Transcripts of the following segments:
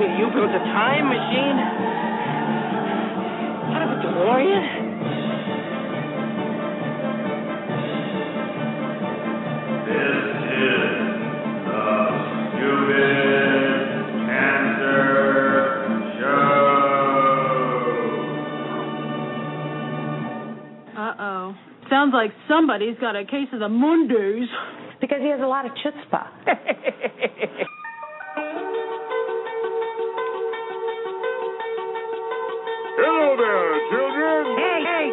you telling you built a time machine? Out of a DeLorean? This is the Stupid Cancer Show. Uh oh. Sounds like somebody's got a case of the Mondays. Because he has a lot of chutzpah.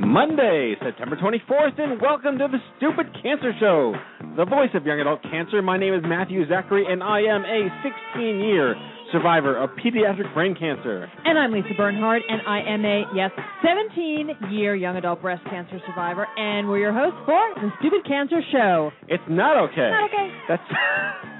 Monday, September 24th, and welcome to the Stupid Cancer Show, the voice of young adult cancer. My name is Matthew Zachary, and I am a 16 year survivor of pediatric brain cancer. And I'm Lisa Bernhard, and I am a, yes, 17 year young adult breast cancer survivor, and we're your hosts for the Stupid Cancer Show. It's not okay. Not okay. That's.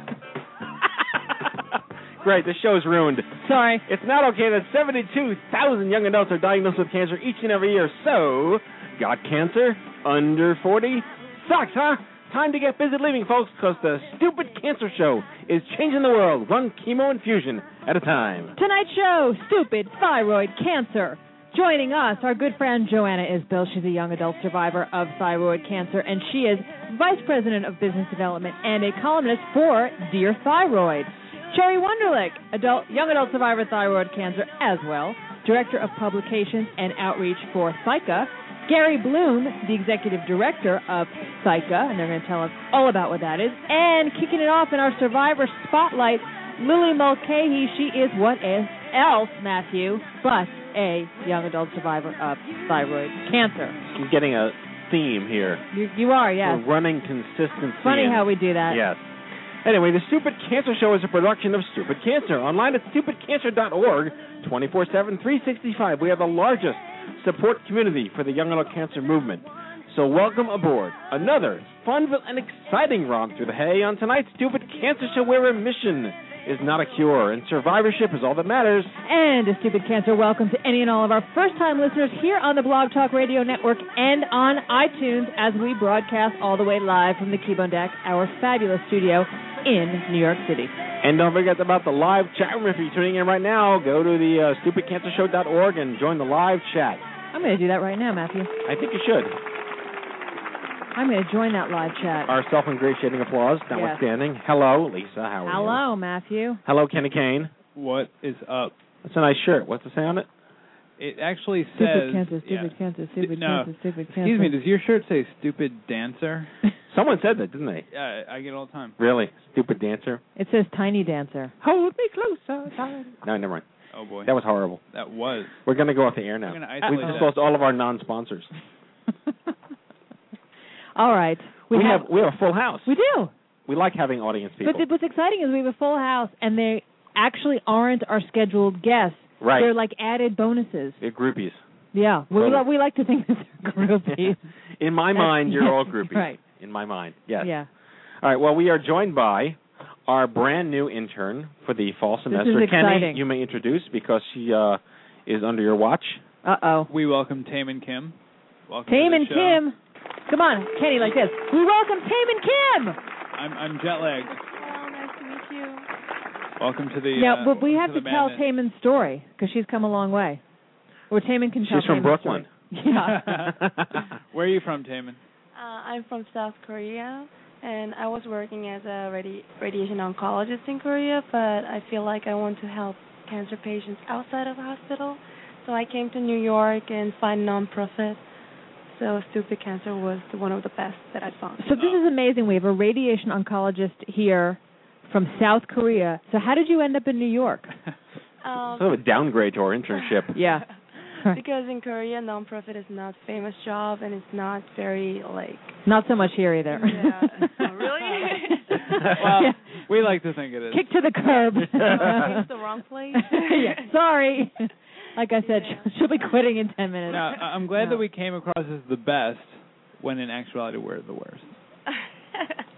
Great, the show's ruined. Sorry. It's not okay that 72,000 young adults are diagnosed with cancer each and every year. So, got cancer? Under 40? Sucks, huh? Time to get busy living, folks, because the stupid cancer show is changing the world one chemo infusion at a time. Tonight's show, Stupid Thyroid Cancer. Joining us, our good friend Joanna Isbill. She's a young adult survivor of thyroid cancer, and she is Vice President of Business Development and a columnist for Dear Thyroid. Cherry Wunderlich, adult, young adult survivor of thyroid cancer as well, Director of Publications and Outreach for ThyCa. Gary Bloom, the Executive Director of ThyCa, and they're going to tell us all about what that is. And kicking it off in our Survivor Spotlight, Lily Mulcahy. She is what is else, Matthew, but a young adult survivor of thyroid cancer. She's getting a theme here. You, you are, yes. We're running consistency. Funny how we do that. Yes. Anyway, the Stupid Cancer Show is a production of Stupid Cancer. Online at stupidcancer.org, 24 7, 365. We are the largest support community for the young adult cancer movement. So, welcome aboard another fun and exciting romp through the hay on tonight's Stupid Cancer Show, where remission is not a cure and survivorship is all that matters. And a Stupid Cancer welcome to any and all of our first time listeners here on the Blog Talk Radio Network and on iTunes as we broadcast all the way live from the Keybone Deck, our fabulous studio in New York City. And don't forget about the live chat room. If you're tuning in right now, go to the uh, stupidcancershow.org and join the live chat. I'm going to do that right now, Matthew. I think you should. I'm going to join that live chat. Our self-ingratiating applause, notwithstanding. Hello, Lisa. How are you? Hello, Matthew. Hello, Kenny Kane. What is up? That's a nice shirt. What's it say on it? It actually says Stupid says. cancer, stupid yeah. cancer, stupid no. cancer, stupid cancer. Excuse me. Does your shirt say "stupid dancer"? Someone said that, didn't they? yeah, I get it all the time. Really? Stupid dancer. It says Tiny Dancer. Hold me closer. No, never mind. Oh boy. That was horrible. That was. We're going to go off the air now. We're gonna We've just lost all of our non-sponsors. All right. We, have, we have a full house. we do. We like having audience people. But th- what's exciting is we have a full house, and they actually aren't our scheduled guests. Right. They're like added bonuses. They're groupies. Yeah, we, Totally. we, we like to think that they're groupies. In my That's- mind, you're all groupies. Right. In my mind, yes. Yeah. All right. Well, we are joined by our brand new intern for the fall This semester. is Kenny, exciting. you may introduce because she uh, is under your watch. Uh oh. We welcome Tame and Kim. Welcome Tame and show. Kim. Come on, Kenny, like this. We welcome Tame and Kim. I'm I'm jet lagged. Hello, nice to meet you. Welcome to the. yeah, uh, but we have welcome to tell madness. Taman's story because she's come a long way. Or Taman can tell She's from Taman's Brooklyn. story. Yeah. Where are you from, Taman? Uh, I'm from South Korea, and I was working as a radi- radiation oncologist in Korea, but I feel like I want to help cancer patients outside of the hospital. So I came to New York and find nonprofit. So Stupid Cancer was one of the best that I found. So this is amazing. We have a radiation oncologist here from South Korea. So how did you end up in New York? Um, Sort of a downgrade to our internship. Yeah. because in Korea, nonprofit is not famous job and it's not very like. Not so much here either. Yeah. Oh, really? well, Yeah. we like to think it is. Kick to the curb. Oh, it's the wrong place. yeah. Sorry. Like I said, she'll be quitting in ten minutes. No, I- I'm glad No. that we came across as the best when in actuality we're the worst.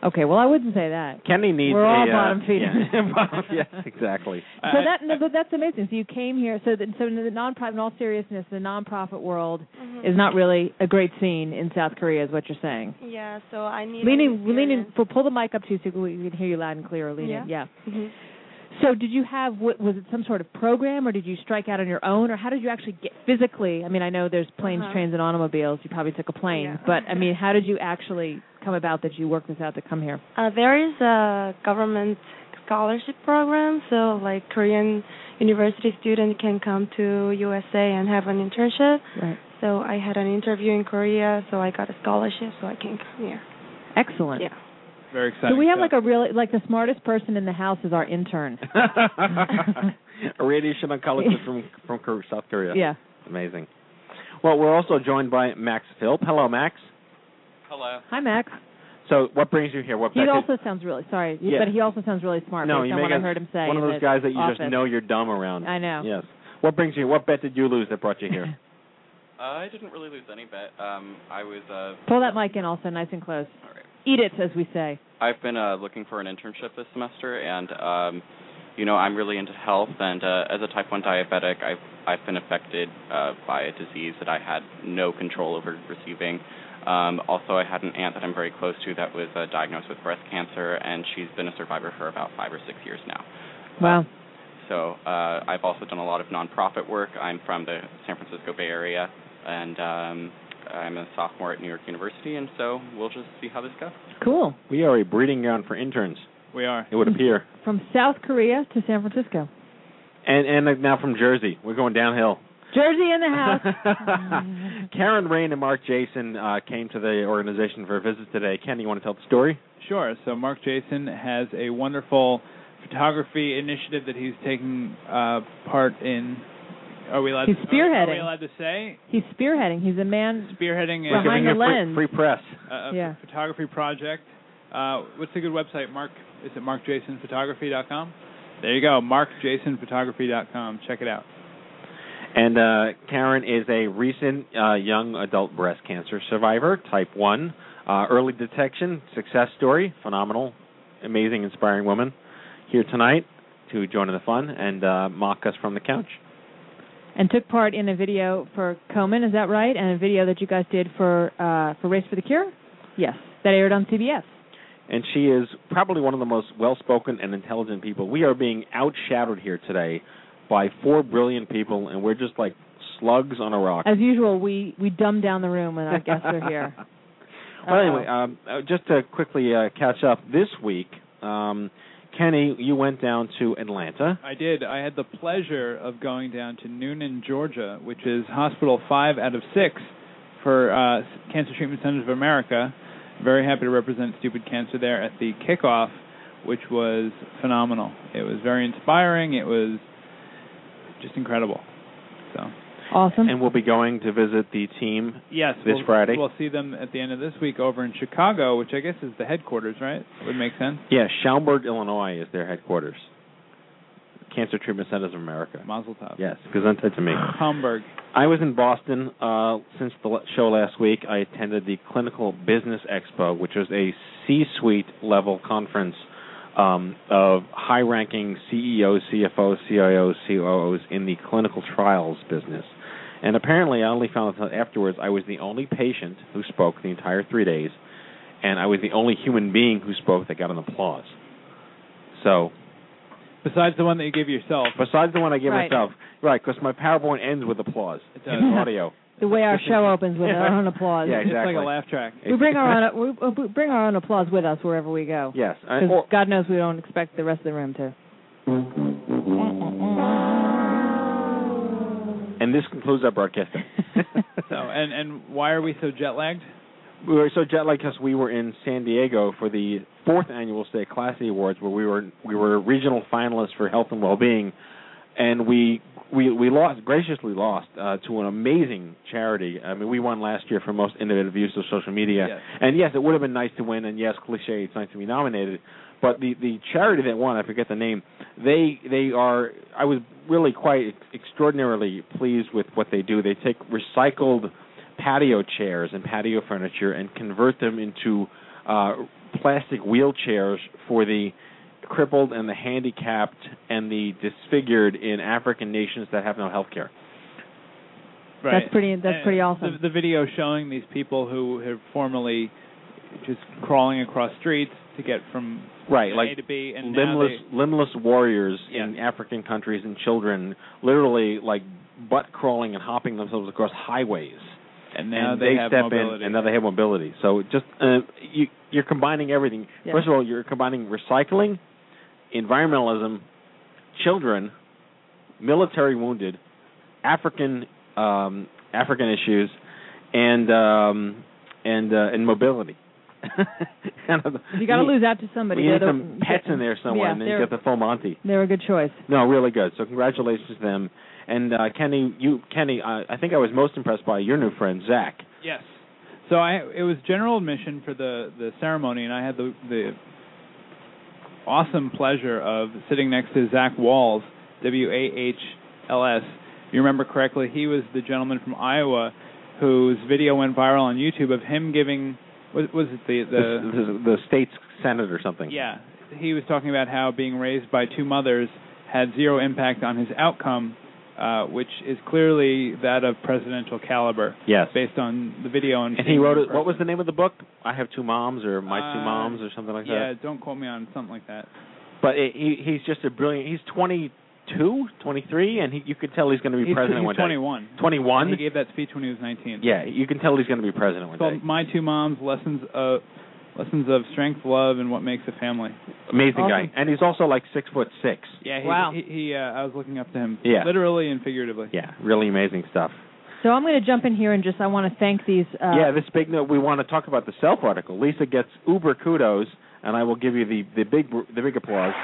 Okay, well I wouldn't say that. Kenny needs We're a all uh, bottom feeders. Yeah, yes, exactly. So that no, but that's amazing. So you came here. So that, so in the nonprofit, in all seriousness, the nonprofit world Mhm. is not really a great scene in South Korea, is what you're saying. Yeah, so I need. Leaning, leaning. Pull pull the mic up to you so we can hear you loud and clear. Lean in. Yeah? Yeah. hmm So did you have what was it some sort of program or did you strike out on your own or how did you actually get physically? I mean, I know there's planes, Uh-huh. trains and automobiles. You probably took a plane, Yeah. but I mean, how did you actually come about that you worked this out to come here? Uh, there is a government scholarship program, so like Korean university student can come to USA and have an internship. Right. So I had an interview in Korea, so I got a scholarship, so I can come here. Excellent. Yeah. Very exciting. So we have stuff. like a really like the smartest person in the house is our intern. a radiation oncologist from from Kor- South Korea. Yeah. Amazing. Well, we're also joined by Max Philp. Hello, Max. Hello. Hi, Max. So, what brings you here? What He Beckett- also sounds really sorry, Yeah. but he also sounds really smart. no, based you on make what I heard him say. one of those guys that you office. just know you're dumb around. I know. Yes. What brings you? What bet did you lose that brought you here? Uh, I didn't really lose any bet. Um, I was. Uh, Pull that mic in also nice and close. all right. Eat it, as we say. I've been uh, looking for an internship this semester, and um, you know, I'm really into health. And uh, as a type one diabetic, I've I've been affected uh, by a disease that I had no control over receiving. Um, also, I had an aunt that I'm very close to that was uh, diagnosed with breast cancer, and she's been a survivor for about five or six years now. Wow. So uh, I've also done a lot of nonprofit work. I'm from the San Francisco Bay Area, and um, I'm a sophomore at New York University, and so we'll just see how this goes. Cool. We are a breeding ground for interns. We are. It would appear. From South Korea to San Francisco. And and uh, now from Jersey, we're going downhill. Jersey in the house. Karen Rain and Mark Jason uh, came to the organization for a visit today. Ken, you want to tell the story? Sure. So Mark Jason has a wonderful photography initiative that he's taking uh, part in. Are we allowed? He's Are, spearheading. are we allowed to say He's spearheading. He's a man. spearheading a, Behind Giving the you free, lens. free press. a, a Yeah. photography project. Uh, what's a good website? Mark is it markjasonphotography.com? There you go, markjasonphotography.com. Check it out. And uh, Karen is a recent uh, young adult breast cancer survivor, type 1. Uh, early detection, success story, phenomenal, amazing, inspiring woman. Here tonight to join in the fun and uh, mock us from the couch. And took part in a video for Komen, is that right? And a video that you guys did for uh, for Race for the Cure? Yes. That aired on CBS. And she is probably one of the most well spoken and intelligent people. We are being outshadowed here today by four brilliant people, and we're just like slugs on a rock. As usual, we we dumb down the room when our guests are here. Well, Uh-oh. anyway, um, uh, just to quickly uh, catch up, this week, um, Kenny, you went down to Atlanta. I did. I had the pleasure of going down to Newnan, Georgia, which is Hospital 5 out of 6 for uh, Cancer Treatment Centers of America. Very happy to represent Stupid Cancer there at the kickoff, which was phenomenal. It was very inspiring. It was just incredible. So, Awesome. And we'll be going to visit the team yes, this we'll, Friday. We'll see them at the end of this week over in Chicago, which I guess is the headquarters, right? Would make sense. Yeah, Schaumburg, Illinois is their headquarters. Cancer Treatment Centers of America. Mazel tov. Yes, presented to me. Hamburg. I was in Boston uh, since the show last week. I attended the Clinical Business Expo, which was a C-suite level conference um, of high-ranking CEOs, CFOs, CIOs, COOs in the clinical trials business. And apparently, I only found out afterwards I was the only patient who spoke the entire three days, and I was the only human being who spoke that got an applause. So, Besides the one that you give yourself. besides the one I gave Right. myself, right? Because my PowerPoint ends with applause. It does. in audio. The way our show opens with our own applause. Yeah, It's exactly. like a laugh track. We bring our own we, uh, we bring our own applause with us wherever we go. Yes, I- Because or- God knows we don't expect the rest of the room to. And this concludes our broadcasting. So, and and why are we so jet lagged? we were so jet lagged because we were in San Diego for the fourth annual Stay Classy Awards, where we were we were regional finalists for health and well-being, and we we we lost graciously lost uh, to an amazing charity. I mean, we won last year for most innovative use of social media, Yes. and yes, it would have been nice to win, and yes, cliche, it's nice to be nominated. But the the charity that won, I forget the name. They they are. I was really quite extraordinarily pleased with what they do. They take recycled patio chairs and patio furniture and convert them into uh, plastic wheelchairs for the crippled and the handicapped and the disfigured in African nations that have no health care. Right. That's pretty- that's And pretty awesome. The, the video showing these people who have formerly just crawling across streets to get from Right, A like to B, and limbless they- limbless warriors in African countries and children literally like butt crawling and hopping themselves across highways. And now and they they, have step mobility. in and now they have mobility. So just uh, you you're combining everything. Yeah. First of all, you're combining recycling, environmentalism, children, military wounded, African um, African issues, and um, and uh, and mobility. You got to lose out to somebody. We need They're some pets in there somewhere, Yeah, and then they're- get the full Monty. They're a good choice. No, really good. So congratulations to them. And uh, Kenny, you Kenny, uh, I think I was most impressed by your new friend Zach. Yes. So I it was general admission for the the ceremony, and I had the the awesome pleasure of sitting next to Zach Wahls, W A H L S. If you remember correctly, he was the gentleman from Iowa whose video went viral on YouTube of him giving was was it the the, the, the state's senate or something. yeah, he was talking about how being raised by two mothers had zero impact on his outcome, uh, which is clearly that of presidential caliber. Yes. Based on the video and And he wrote it. What was the name of the book? I have two moms, or my two Uh, moms, or something like yeah, that. Yeah, don't quote me on something like that. But it, he he's just a brilliant. He's 22, 23, and he, you could tell he's going to be He's, president he's one day. 21. 21? He gave that speech when he was 19. Yeah, you can tell he's going to be president one called day. My Two Moms: Lessons of Lessons of Strength, Love, and What Makes a Family. Amazing Awesome. guy, and he's also like six foot six. Yeah, he, Wow. he, he uh, I was looking up to him, Yeah. literally and figuratively. Yeah, really amazing stuff. So I'm going to jump in here and just I want to thank these. Uh, yeah, this big note. We want to talk about the self article. Lisa gets uber kudos, and I will give you the the big the big applause.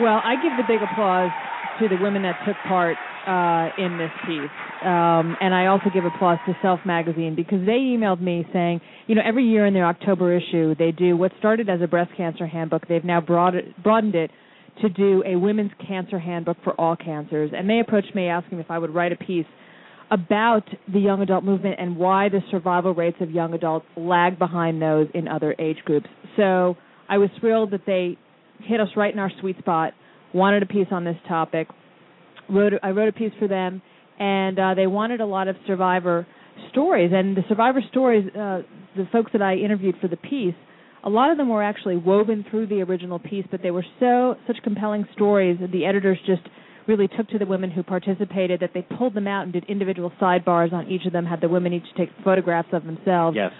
Well, I give the big applause to the women that took part uh, in this piece, um, and I also give applause to Self Magazine because they emailed me saying, you know, every year in their October issue they do what started as a breast cancer handbook. They've now broad- broadened it to do a women's cancer handbook for all cancers, and they approached me asking if I would write a piece about the young adult movement and why the survival rates of young adults lag behind those in other age groups. So I was thrilled that they hit us right in our sweet spot, wanted a piece on this topic. Wrote I wrote a piece for them, and uh, they wanted a lot of survivor stories. And the survivor stories, uh, the folks that I interviewed for the piece, a lot of them were actually woven through the original piece, but they were so such compelling stories that the editors just really took to the women who participated that they pulled them out and did individual sidebars on each of them, had the women each take photographs of themselves. Yes.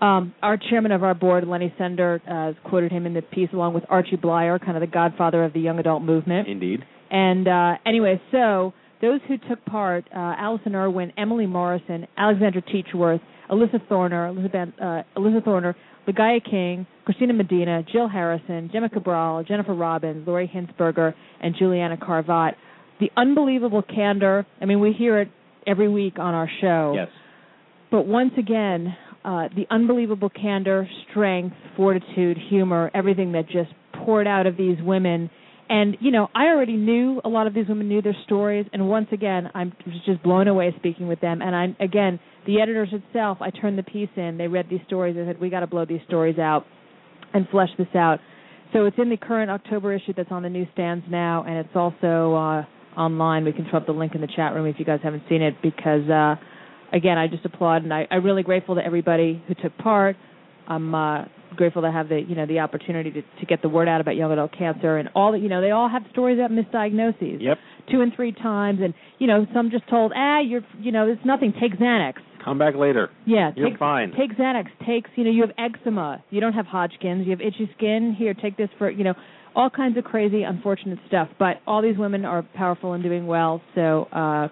Um, our chairman of our board, Lenny Sender, uh, quoted him in the piece along with Archie Bleyer, kind of the godfather of the young adult movement. Indeed. And uh, anyway, so those who took part: uh, Allison Irwin, Emily Morrison, Alexandra Teachworth, Alyssa Thorner, Elizabeth uh, Alyssa Thorner, Ligaya King, Christina Medina, Jill Harrison, Gemma Cabral, Jennifer Robbins, Lori Hinsberger, and Juliana Carvat. The unbelievable candor. I mean, we hear it every week on our show. Yes. But once again, uh, the unbelievable candor, strength, fortitude, humor, everything that just poured out of these women. And, you know, I already knew a lot of these women knew their stories. And once again, I'm just blown away speaking with them. And I'm, again, the editors itself, I turned the piece in. They read these stories. They said, we got to blow these stories out and flesh this out. So it's in the current October issue that's on the newsstands now. And it's also uh, online. We can throw up the link in the chat room if you guys haven't seen it because, uh, again, I just applaud and I, I'm really grateful to everybody who took part. I'm uh, grateful to have the you know the opportunity to, to get the word out about young adult cancer and all that you know they all have stories about misdiagnoses. Yep. Two and three times, and you know some just told, ah, you're you know it's nothing. Take Xanax. Come back later. Yeah, You're take, fine. Take Xanax. Takes you know you have eczema. You don't have Hodgkin's. You have itchy skin. Here, take this for you know all kinds of crazy, unfortunate stuff. But all these women are powerful and doing well. So uh,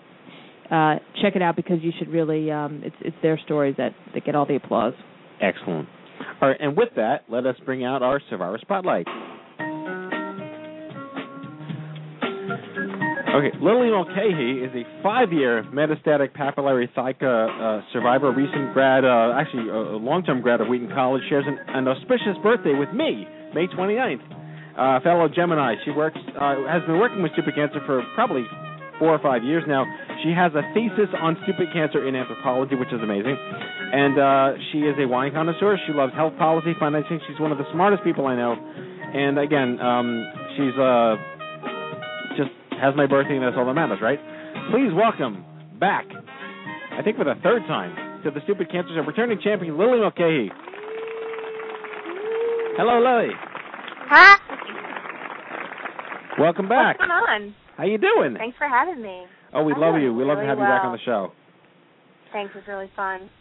uh, check it out because you should really. Um, it's it's their stories that that get all the applause. Excellent. All right, and with that, let us bring out our Survivor Spotlight. Okay, Lily Mulcahy is a five-year metastatic papillary ThyCa uh, survivor, recent grad, uh, actually a long-term grad of Wheaton College, shares an, an auspicious birthday with me, May 29th. Uh, fellow Gemini, she works, uh, has been working with stupid cancer for probably four or five years now. She has a thesis on stupid cancer in anthropology, which is amazing. And uh, she is a wine connoisseur. She loves health policy, financing. She's one of the smartest people I know. And again, um, she's uh, just has my birthday, and that's all that matters, right? Please welcome back, I think for the third time, to the Stupid Cancer Show, returning champion Lily Mulcahy. Hello, Lily. Hi. Welcome back. What's going on? How you doing? Thanks for having me. Oh, we love you. We love to really have you back on the show. Thanks. It's really fun.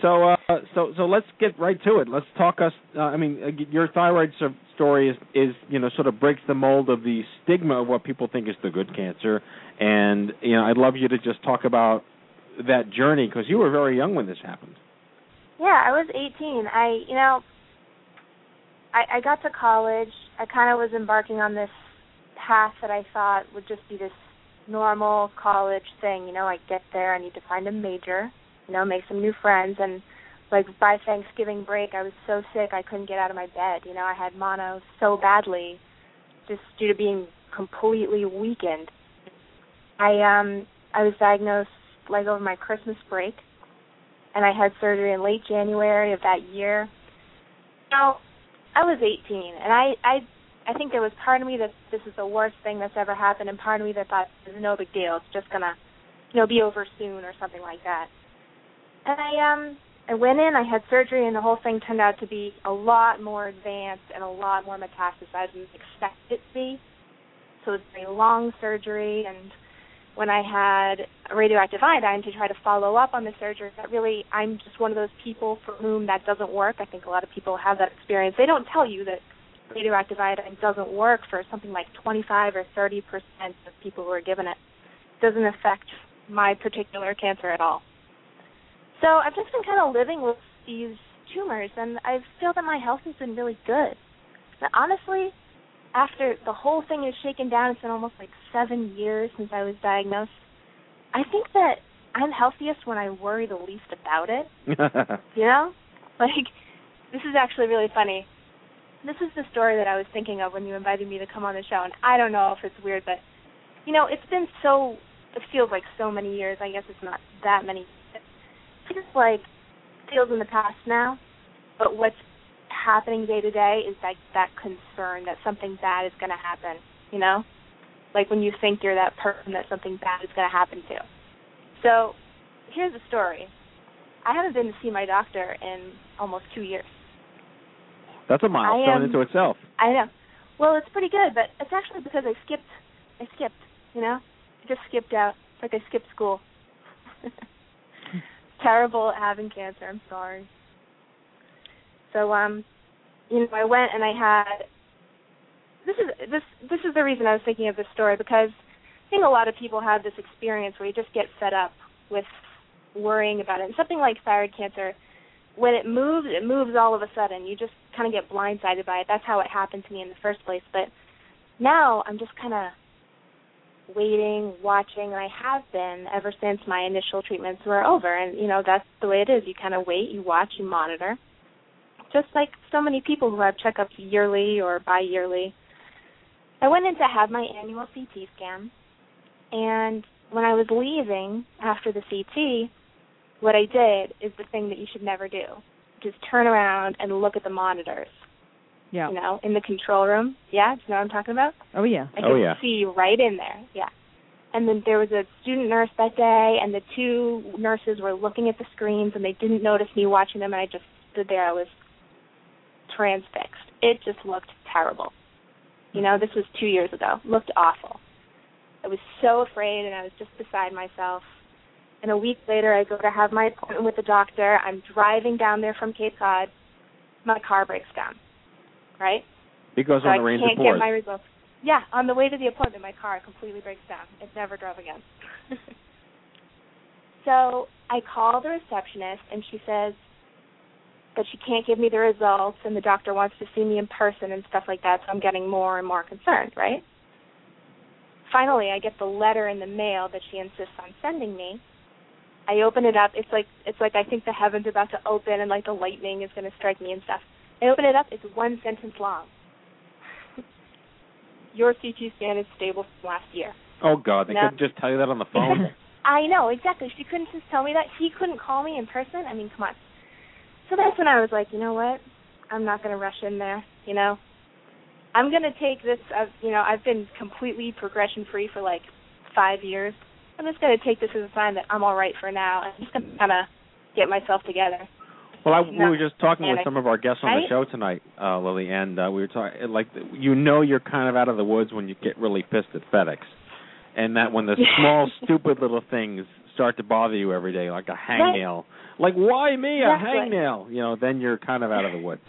So, uh, so, so let's get right to it. Let's talk us. Uh, I mean, uh, your thyroid story is, is, you know, sort of breaks the mold of the stigma of what people think is the good cancer. And you know, I'd love you to just talk about that journey because you were very young when this happened. Yeah, I was 18. I, you know, I, I got to college. I kind of was embarking on this path that I thought would just be this normal college thing. You know, I get there, I need to find a major, you know, make some new friends, and like by Thanksgiving break, I was so sick I couldn't get out of my bed. You know, I had mono so badly, just due to being completely weakened. I um I was diagnosed like over my Christmas break and I had surgery in late January of that year. Now, I was 18, and I I I think there was part of me that this is the worst thing that's ever happened, and part of me that thought it's no big deal. It's just gonna, you know, be over soon or something like that. And I um I went in, I had surgery, and the whole thing turned out to be a lot more advanced and a lot more metastasized than expected it to be. So it was a long surgery, and when I had radioactive iodine to try to follow up on the surgery, that really I'm just one of those people for whom that doesn't work. I think a lot of people have that experience. They don't tell you that radioactive iodine doesn't work for something like 25 or 30 percent of people who are given it. It doesn't affect my particular cancer at all. So I've just been kind of living with these tumors, and I feel that my health has been really good. But honestly, after the whole thing is shaken down, it's been almost like seven years since I was diagnosed. I think that I'm healthiest when I worry the least about it. You know? Like, this is actually really funny. This is the story that I was thinking of when you invited me to come on the show, and I don't know if it's weird, but, you know, it's been so, it feels like so many years. I guess it's not that many. It feels like, feels in the past now, but what's happening day to day is that that concern that something bad is going to happen, you know? Like when you think you're that person that something bad is going to happen to. So, here's the story. I haven't been to see my doctor in almost two years. That's a milestone am- into itself. I know. Well, it's pretty good, but it's actually because I skipped. I skipped. You know, I just skipped out. Like I skipped school. Terrible at having cancer. I'm sorry. So, um, you know, I went and I had. This is this this is the reason I was thinking of this story because I think a lot of people have this experience where you just get fed up with worrying about it. And something like thyroid cancer, when it moves, it moves all of a sudden. You just kind of get blindsided by it. That's how it happened to me in the first place. But now I'm just kind of waiting, watching, and I have been ever since my initial treatments were over. And you know that's the way it is. You kind of wait, you watch, you monitor. Just like so many people who have checkups yearly or bi-yearly. I went in to have my annual CT scan, and when I was leaving after the CT, what I did is the thing that you should never do. Just turn around and look at the monitors. Yeah. You know, in the control room. Yeah, do you know what I'm talking about? Oh yeah. I could oh, see right in there. Yeah. And then there was a student nurse that day, and the two nurses were looking at the screens, and they didn't notice me watching them, and I just stood there. I was transfixed. It just looked terrible. You know, this was two years ago. Looked awful. I was so afraid, and I was just beside myself. And a week later, I go to have my appointment with the doctor. I'm driving down there from Cape Cod. My car breaks down. Right? Because so on I the range can't get my results. Yeah, on the way to the appointment, my car completely breaks down. It never drove again. So I call the receptionist, and she says that she can't give me the results, and the doctor wants to see me in person and stuff like that. So I'm getting more and more concerned, right? Finally, I get the letter in the mail that she insists on sending me. I open it up. It's like it's like I think the heavens are about to open and like the lightning is going to strike me and stuff. I open it up. It's one sentence long. Your CT scan is stable from last year. Oh God, they couldn't just tell you that on the phone. I know exactly. She couldn't just tell me that. He couldn't call me in person. I mean, come on. So that's when I was like, you know what? I'm not going to rush in there. You know, I'm going to take this. As, you know, I've been completely progression free for like five years. I'm just going to take this as a sign that I'm all right for now. I'm just going to kind of get myself together. Well, I, we were just talking with some of our guests on Right? the show tonight, uh, Lily, and uh, we were talking like you know you're kind of out of the woods when you get really pissed at FedEx, and that when the small stupid little things start to bother you every day, like a hangnail, like why me a Exactly. hangnail? You know, then you're kind of out of the woods.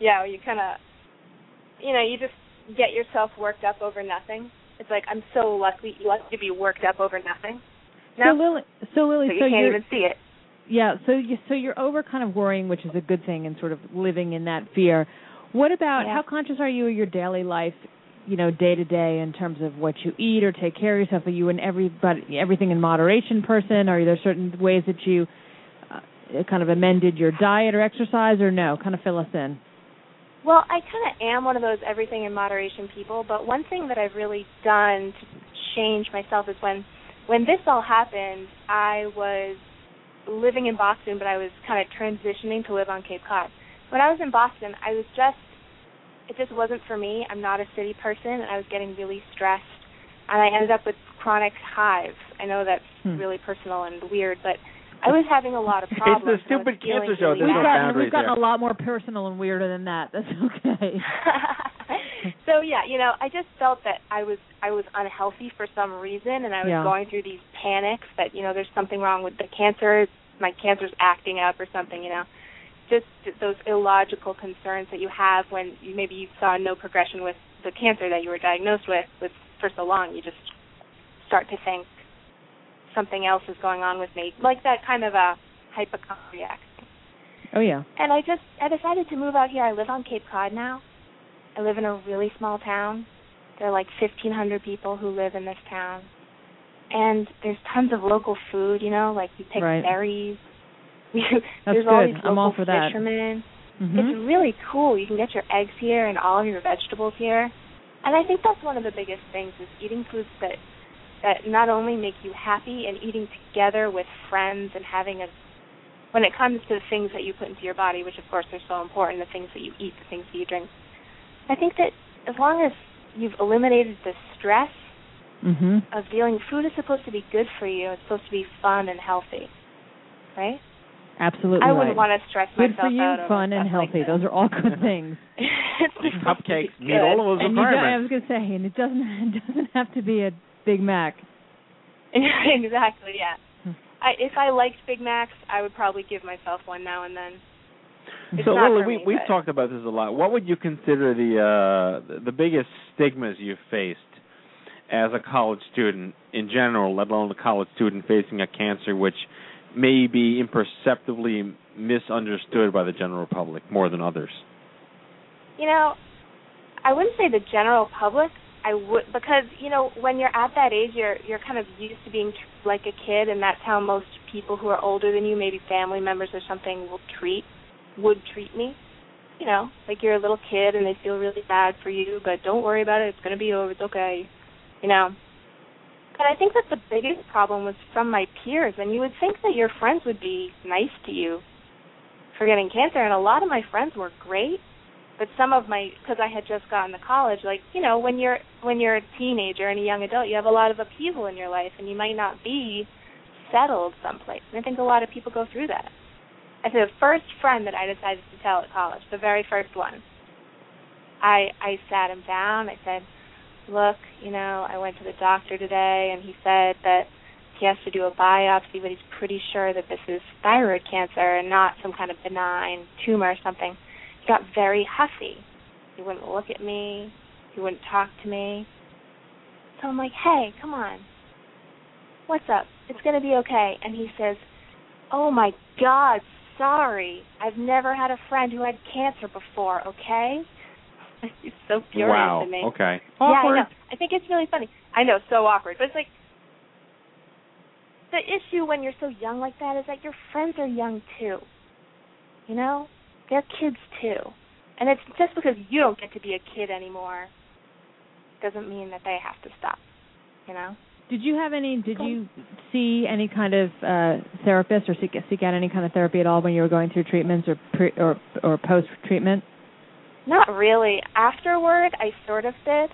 Yeah, you kind of, you know, you just get yourself worked up over nothing. It's like I'm so lucky, You lucky to be worked up over nothing. No, So Lily, so Lily, so you so can't even see it. Yeah, so you so you're over kind of worrying, which is a good thing, and sort of living in that fear. What about Yeah. how conscious are you of your daily life, you know, day to day in terms of what you eat or take care of yourself? Are you an everybody everything in moderation person? Are there certain ways that you uh, kind of amended your diet or exercise, or no? Kind of fill us in. Well, I kind of am one of those everything in moderation people, but one thing that I've really done to change myself is when when this all happened, I was living in Boston, but I was kind of transitioning to live on Cape Cod. When I was in Boston, I was just it just wasn't for me. I'm not a city person, and I was getting really stressed, and I ended up with chronic hives. I know that's Hmm. really personal and weird, but I was having a lot of It's problems. the and I was stupid feeling cancer show. really There's no bad. gotten, we've gotten there. a lot more personal and weirder than that. That's okay. so yeah, you know, I just felt that I was I was unhealthy for some reason, and I was Yeah. going through these panics that you know there's something wrong with the cancer, my cancer's acting up or something, you know, just those illogical concerns that you have when you maybe you saw no progression with the cancer that you were diagnosed with with for so long, you just start to think something else is going on with me, like that kind of a hypochondriac. Oh yeah. And I just I decided to move out here. I live on Cape Cod now. I live in a really small town. There are like 1,500 people who live in this town, and there's tons of local food. You know, like you pick Right. berries. That's there's all good. these I'm local all for that. fishermen. Mhm. It's really cool. You can get your eggs here and all of your vegetables here. And I think that's one of the biggest things is eating foods that that not only make you happy and eating together with friends and having a when it comes to the things that you put into your body, which of course are so important, the things that you eat, the things that you drink. I think that as long as you've eliminated the stress Mhm. of dealing food is supposed to be good for you. It's supposed to be fun and healthy. Right? Absolutely I wouldn't want to stress Good myself for you, out fun and stuff like healthy. Those are all good things. it's supposed to be Cupcakes meet all of those and you I requirements. was going to say, and it doesn't it doesn't have to be a Big Mac. exactly, yeah. Hmm. I if I liked Big Macs, I would probably give myself one now and then. It's so not Lily, we me, we've but- talked about this a lot. What would you consider the uh the- the biggest stigmas you've faced as a college student in general, let alone a college student facing a cancer which may be imperceptibly misunderstood by the general public more than others? You know, I wouldn't say the general public. I would because you know when you're at that age, you're you're kind of used to being treated like a kid, and that's how most people who are older than you, maybe family members or something, will treat would treat me. You know, like you're a little kid and they feel really bad for you, but don't worry about it. It's gonna be over. It's okay. You know. But I think that the biggest problem was from my peers, and you would think that your friends would be nice to you for getting cancer, and a lot of my friends were great but some of my because I had just gotten to college, like you know, when you're when you're a teenager and a young adult, you have a lot of upheaval in your life, and you might not be settled someplace. And I think a lot of people go through that. I said the first friend that I decided to tell at college, the very first one. I I sat him down. I said, "Look, you know, I went to the doctor today, and he said that he has to do a biopsy, but he's pretty sure that this is thyroid cancer and not some kind of benign tumor or something." Got very huffy. He wouldn't look at me. He wouldn't talk to me. So I'm like, hey, come on. what's up? It's going to be okay. And he says, oh my God, sorry. I've never had a friend who had cancer before, okay? He's so furious wow. at me. Wow. Okay. Yeah, I know. I think it's really funny. I know, so awkward. But it's like the issue when you're so young like that is that your friends are young too. You know? They're kids too. And it's just because you don't get to be a kid anymore doesn't mean that they have to stop. You know? Did you have any? Did you see any kind of uh, therapist or seek seek out any kind of therapy at all when you were going through treatments or pre or or post treatment? Not really. Afterward, I sort of did,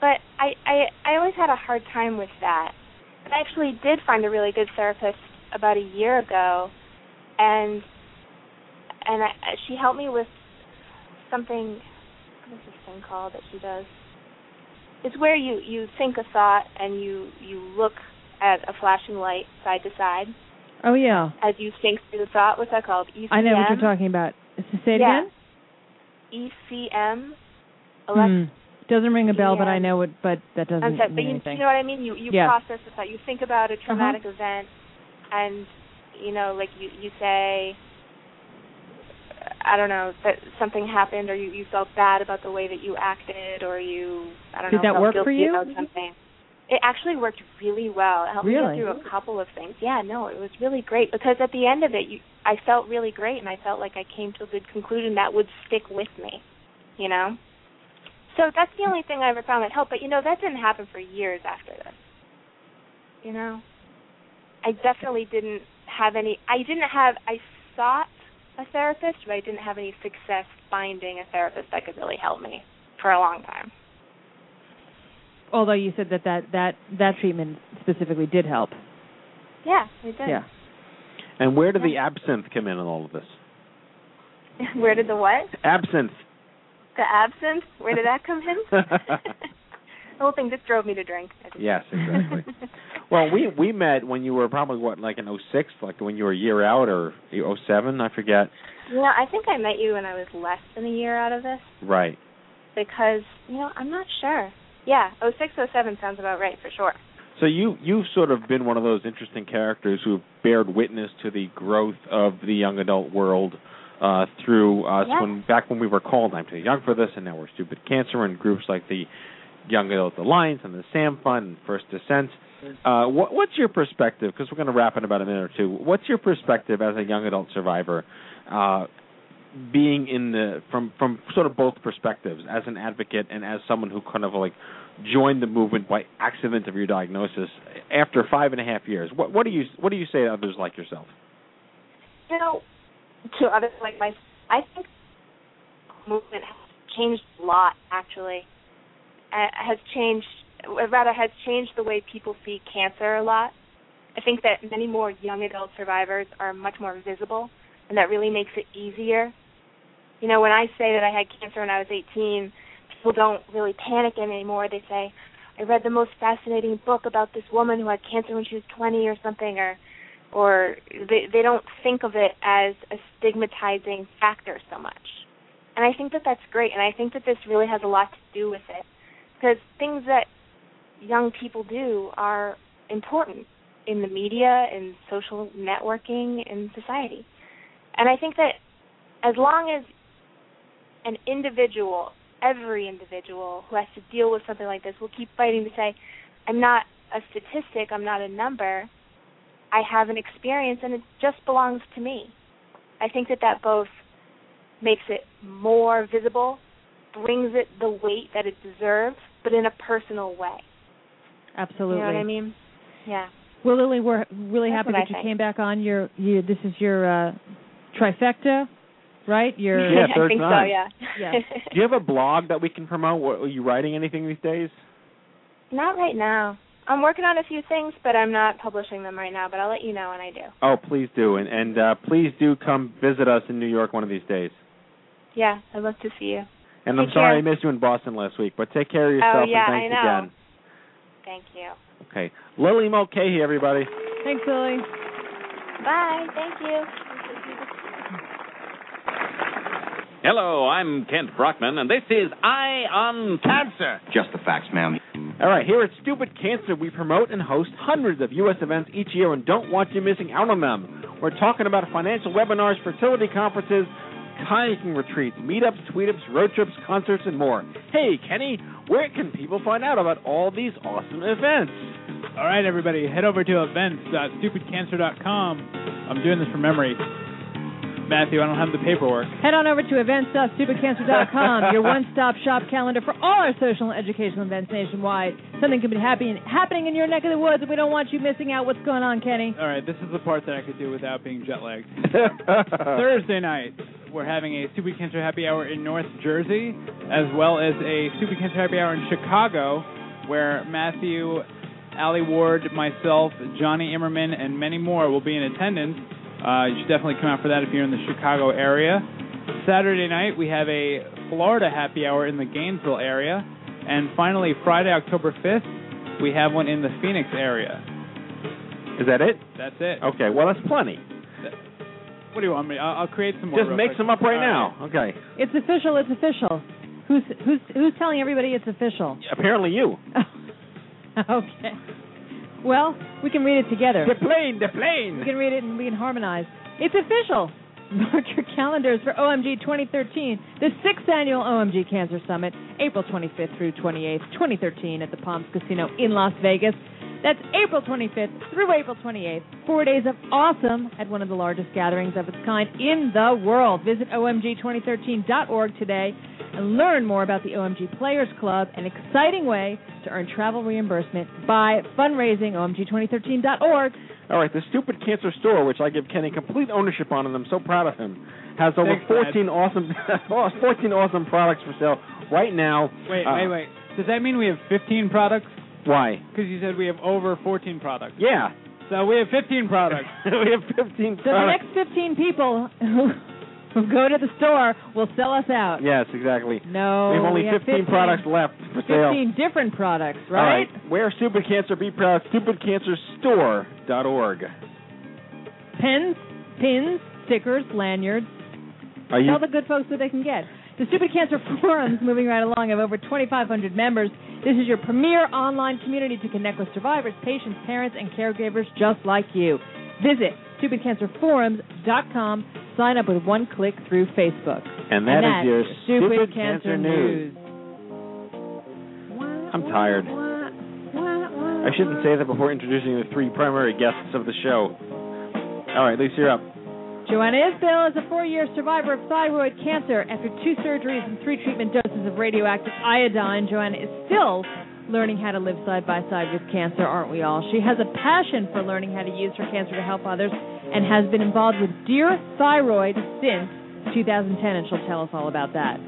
but I I I always had a hard time with that. But I actually did find a really good therapist about a year ago, and and I, she helped me with something. What is this thing called that she does? It's where you you think a thought and you you look at a flashing light side to side Oh yeah, as you think through the thought. What's that called? ECM. I know what you're talking about. Say it Yeah. again. ECM. Hmm. Doesn't ring a bell, but I know it. But that doesn't sorry, mean but you, anything. you know what I mean. You you Yeah. process the thought. You think about a Uh-huh. traumatic event, and you know, like you you say, I don't know that something happened, or you you felt bad about the way that you acted, or you I don't Did know that felt work for you? about something. It actually worked really well. It helped me Really? get through a couple of things. Yeah, no, it was really great because at the end of it, you I felt really great, and I felt like I came to a good conclusion that would stick with me. You know. So that's the only thing I ever found that helped. But you know, that didn't happen for years after this. You know, I definitely didn't have any. I didn't have. I sought a therapist, but I didn't have any success finding a therapist that could really help me for a long time. Although you said that that that that treatment specifically did help. Yeah, it did. Yeah. And where did the absinthe come in in all of this? Where did the what? Absinthe. The absinthe? Where did that come in? the whole thing just drove me to drink. Yes, exactly. well, we we met when you were probably what like in '06, like when you were a year out or '07, I forget. You know, I think I met you when I was less than a year out of this Right. because, you know, I'm not sure. Yeah, oh six, oh seven sounds about right for sure. So you you've sort of been one of those interesting characters who have bared witness to the growth of the young adult world uh, through us Yeah. when back when we were called I'm Too Young for This, and now we're Stupid Cancer, and groups like the Young Adult Alliance and the Sam Fund and First Descent. Uh, what, what's your perspective? Because we're going to wrap in about a minute or two. What's your perspective as a young adult survivor, uh, being in the from from sort of both perspectives, as an advocate and as someone who kind of like joined the movement by accident of your diagnosis after five and a half years? What what do you what do you say to others like yourself? You know, to others like my, I think movement has changed a lot. Actually, Uh, has changed, uh, rather, has changed the way people see cancer a lot. I think that many more young adult survivors are much more visible, and that really makes it easier. You know, when I say that I had cancer when I was 18, people don't really panic anymore. They say, "I read the most fascinating book about this woman who had cancer when she was 20 or something," or or they they don't think of it as a stigmatizing factor so much. And I think that that's great, and I think that this really has a lot to do with it because things that young people do are important in the media, and social networking, in society. And I think that as long as an individual, every individual who has to deal with something like this will keep fighting to say, I'm not a statistic, I'm not a number, I have an experience and it just belongs to me. I think that that both makes it more visible, brings it the weight that it deserves, but in a personal way. Absolutely. You know what I mean? Yeah. Well, Lily, we're really That's happy what I that you think. came back on. Your, you, this is your uh, trifecta, right? Your Yeah, I third think time. so, yeah. Yeah. Do you have a blog that we can promote? What, are you writing anything these days? Not right now. I'm working on a few things, but I'm not publishing them right now, but I'll let you know when I do. Oh, please do, and and uh, please do come visit us in New York one of these days. Yeah, I'd love to see you. And I'm Take sorry care. I missed you in Boston last week, but take care of oh, yourself oh, yeah, and thanks I know. again. Thank you. Okay, Lily Mulcahy, everybody. Thanks, Lily. Bye. Thank you. Hello, I'm Kent Brockman, and this is I on Cancer. Just the facts, ma'am. All right, here at Stupid Cancer, we promote and host hundreds of U.S. events each year and don't want you missing out on them. We're talking about financial webinars, fertility conferences, kayaking retreats, meetups, tweetups, road trips, concerts, and more. Hey, Kenny, where can people find out about all these awesome events? All right, everybody, head over to events.stupidcancer.com. I'm doing this from memory. Matthew, I don't have the paperwork. Head on over to events.stupidcancer.com, your one-stop shop calendar for all our social and educational events nationwide. Something could be happy, happening in your neck of the woods, and we don't want you missing out. What's going on, Kenny? All right, this is the part that I could do without being jet lagged. Thursday night, we're having a Stupid Cancer Happy Hour in North Jersey, as well as a Stupid Cancer Happy Hour in Chicago, where Matthew, Alli Ward, myself, Jonny Imerman, and many more will be in attendance. Uh, you should definitely come out for that if you're in the Chicago area. Saturday night, we have a Florida Happy Hour in the Gainesville area. And finally, Friday, October 5th, we have one in the Phoenix area. Is that it? That's it. Okay, well, that's plenty. What do you want me? I'll, I'll create some more. Just real make quick. some up right All now. Okay. It's official. It's official. Who's who's who's telling everybody it's official? Apparently you. okay. Well, we can read it together. The plane, the plane. We can read it and we can harmonize. It's official. Mark your calendars for OMG 2013, the sixth annual OMG Cancer Summit, April 25th through 28th, 2013, at the Palms Casino in Las Vegas. That's April 25th through April 28th. Four days of awesome at one of the largest gatherings of its kind in the world. Visit OMG2013.org today and learn more about the OMG Players Club, an exciting way to earn travel reimbursement by fundraising. OMG2013.org. All right, the Stupid Cancer Store, which I give Kenny complete ownership on, and I'm so proud of him, has over Thanks, Brad. 14 awesome, 14 awesome products for sale right now. Wait, Uh, wait, wait. Does that mean we have 15 products? Why? Because you said we have over 14 products. Yeah. So we have 15 products. we have 15 So the next 15 people who, who go to the store will sell us out. Yes, exactly. No, we have only we have 15, 15 products left for sale. 15 different products, All right? right. Wear Stupid Cancer, be proud. StupidCancerStore.org. Pens, pins, stickers, lanyards. Are you? Tell the good folks what they can get. The Stupid Cancer Forums, moving right along, have over 2,500 members. This is your premier online community to connect with survivors, patients, parents, and caregivers just like you. Visit stupidcancerforums.com. Sign up with one click through Facebook. And that is that's your Stupid, Stupid Cancer, Cancer News. I'm tired. I shouldn't say that before introducing the three primary guests of the show. All right, Lisa, you're up. Joanna Isbill is a four-year survivor of thyroid cancer. After two surgeries and three treatment doses of radioactive iodine, Joanna is still learning how to live side by side with cancer, aren't we all? She has a passion for learning how to use her cancer to help others and has been involved with Dear Thyroid since 2010, and she'll tell us all about that.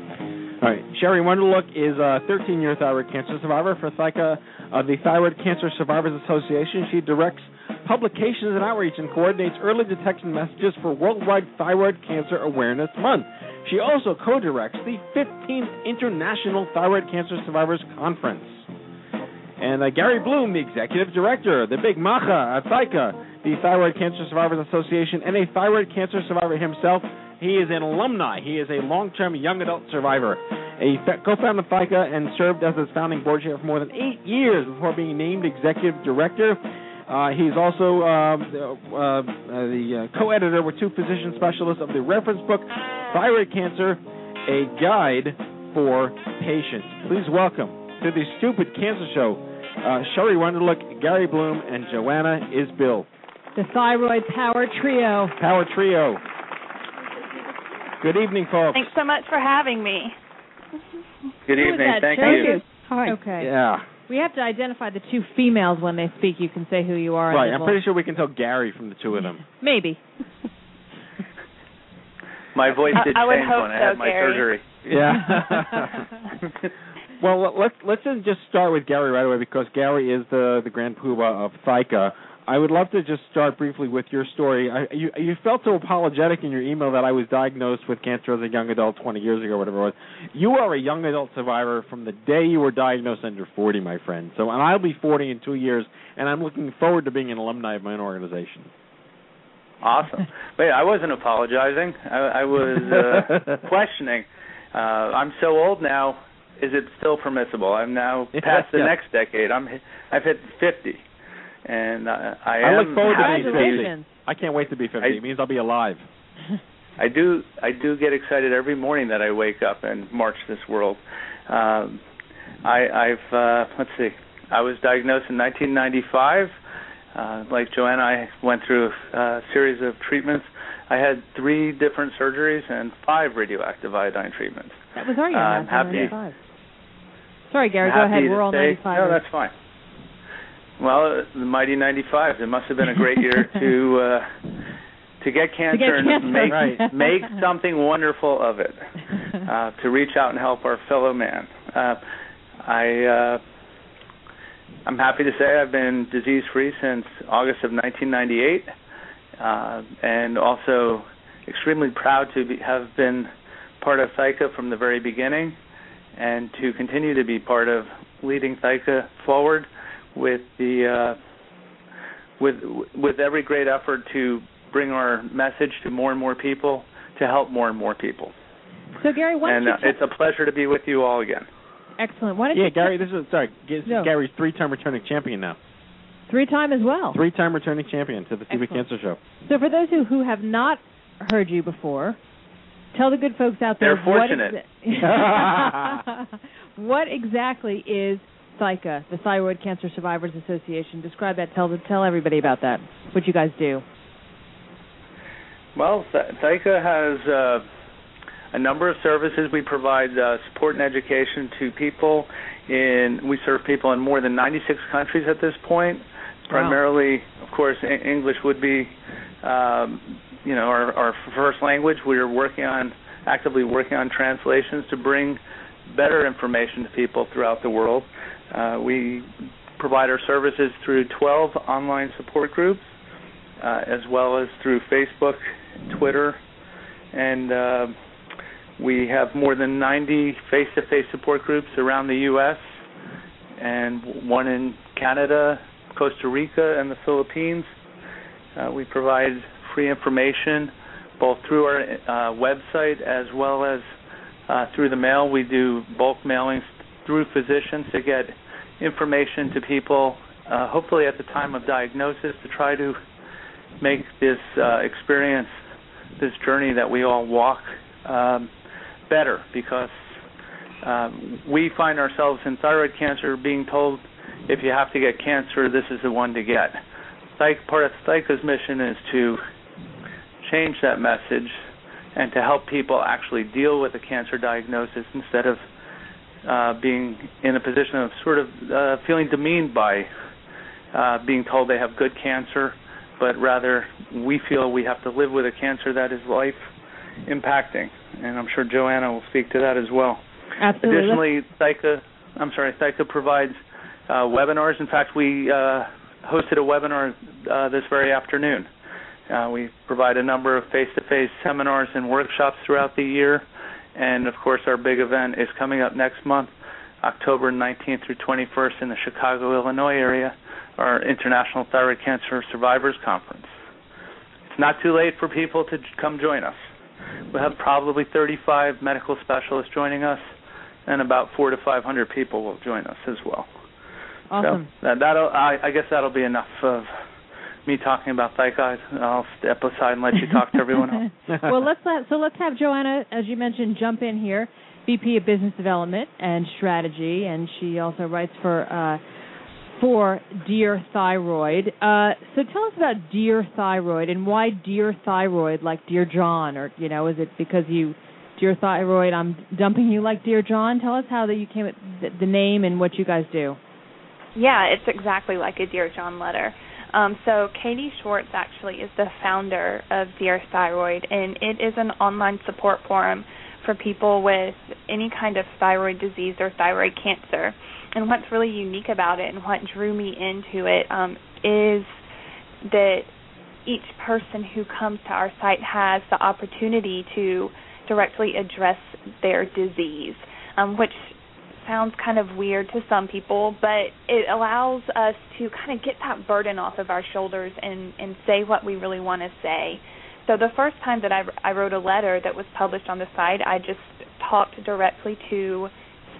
All right, Cherry Wunderlich is a 13-year thyroid cancer survivor for ThyCa, uh, the Thyroid Cancer Survivors Association. She directs publications and outreach and coordinates early detection messages for Worldwide Thyroid Cancer Awareness Month. She also co-directs the 15th International Thyroid Cancer Survivors Conference. And uh, Gary Bloom, the executive director, the big macha at ThyCa, the Thyroid Cancer Survivors Association, and a thyroid cancer survivor himself. He is an alumni. He is a long-term young adult survivor. A fa- co-founder of ThyCa and served as its founding board chair for more than eight years before being named executive director. Uh, he's also uh, uh, uh, the uh, co-editor with two physician specialists of the reference book Thyroid Cancer, a guide for patients. Please welcome to the Stupid Cancer Show, uh, Cherry Wunderlich, Gary Bloom, and Joanna Isbill. The Thyroid Power Trio. Power Trio. Good evening, folks. Thanks so much for having me. Good Who is evening. that? Thank Show you. Hi. Okay. Yeah. We have to identify the two females when they speak. You can say who you are. Right. I'm pretty sure we can tell Gary from the two of them. Maybe. My voice did I would change hope when I so, had my Gary. surgery. Yeah. well, let's let's just start with Gary right away because Gary is the the grand poobah of ThyCa. I would love to just start briefly with your story. I, you you felt so apologetic in your email that I was diagnosed with cancer as a young adult 20 years ago, whatever it was. You are a young adult survivor from the day you were diagnosed under 40, my friend. So, and I'll be 40 in two years, and I'm looking forward to being an alumni of my own organization. Awesome. Wait, I wasn't apologizing. I, I was uh, questioning. Uh, I'm so old now. is it still permissible? I'm now past the yes. next decade. I'm I've hit 50, and I I am look forward to being 50. I can't wait to be 50. I- it means I'll be alive. I do I do get excited every morning that I wake up and march this world. Um, I, I've uh, let's see. I was diagnosed in 1995. Uh, like Joanna, I went through a series of treatments. I had three different surgeries and five radioactive iodine treatments. That was our year, Uh, I'm happy. 1995. Sorry, Gary. I'm Go ahead. We're all say- 95. No, that's fine. Well, the mighty 95. It must have been a great year to uh, to get cancer get and cancer. make Right. make something wonderful of it. Uh, to reach out and help our fellow man. Uh, I uh, I'm happy to say I've been disease free since August of 1998, uh, and also extremely proud to be, have been part of ThyCa from the very beginning, and to continue to be part of leading ThyCa forward with the uh, with with every great effort to bring our message to more and more people to help more and more people. So, Gary, why And you uh, tell- it's a pleasure to be with you all again. Excellent. Why don't Yeah, you Gary. This is sorry. This is Gary's three-time returning champion now. three-time as well. Three-time returning champion to the Stupid Excellent. Cancer Show. So, for those who, who have not heard you before, tell the good folks out there They're fortunate. What, exa- what exactly is ThyCa, the Thyroid Cancer Survivors Association? Describe that. Tell tell everybody about that. What you guys do. Well, Th- ThyCa has uh, a number of services. We provide uh, support and education to people in. We serve people in more than 96 countries at this point. Primarily, of course, English would be, um, you know, our, our first language. We are working on actively working on translations to bring better information to people throughout the world. Uh, we provide our services through 12 online support groups, uh, as well as through Facebook, Twitter, and uh, we have more than 90 face-to-face support groups around the U.S. and one in Canada, Costa Rica, and the Philippines. Uh, we provide free information both through our uh, website as well as uh, through the mail. We do bulk mailings through physicians to get information to people, uh, hopefully at the time of diagnosis, to try to make this uh, experience, this journey that we all walk, um, better. Because um, we find ourselves in thyroid cancer being told, if you have to get cancer, this is the one to get. Psych, part of ThyCa's mission is to change that message and to help people actually deal with a cancer diagnosis instead of uh, being in a position of sort of uh, feeling demeaned by uh, being told they have good cancer, but rather we feel we have to live with a cancer that is life impacting. And I'm sure Joanna will speak to that as well. Absolutely. Additionally, ThyCa, I'm sorry, ThyCa provides uh, webinars. In fact, we uh, hosted a webinar uh, this very afternoon. Uh, we provide a number of face-to-face seminars and workshops throughout the year, and of course, our big event is coming up next month, October 19th through 21st in the Chicago, Illinois area, our International Thyroid Cancer Survivors Conference. It's not too late for people to come join us. We'll have probably 35 medical specialists joining us, and about four to 500 people will join us as well. Awesome. So that, that'll, I, I guess that'll be enough of me talking about ThyCa. I'll step aside and let you talk to everyone else. well, let's let, so let's have Joanna, as you mentioned, jump in here, VP of Business Development and Strategy, and she also writes for uh, for Dear Thyroid. Uh, so tell us about Dear Thyroid and why Dear Thyroid, like Dear John, or you know, is it because you Dear Thyroid, I'm dumping you like Dear John? Tell us how that you came at the, the name and what you guys do. Yeah, it's exactly like a Dear John letter. Um, so Katie Schwartz actually is the founder of Dear Thyroid, and it is an online support forum for people with any kind of thyroid disease or thyroid cancer. And what's really unique about it and what drew me into it um, is that each person who comes to our site has the opportunity to directly address their disease, um, which sounds kind of weird to some people, but it allows us to kind of get that burden off of our shoulders and and say what we really want to say. So the first time that I I wrote a letter that was published on the site, I just talked directly to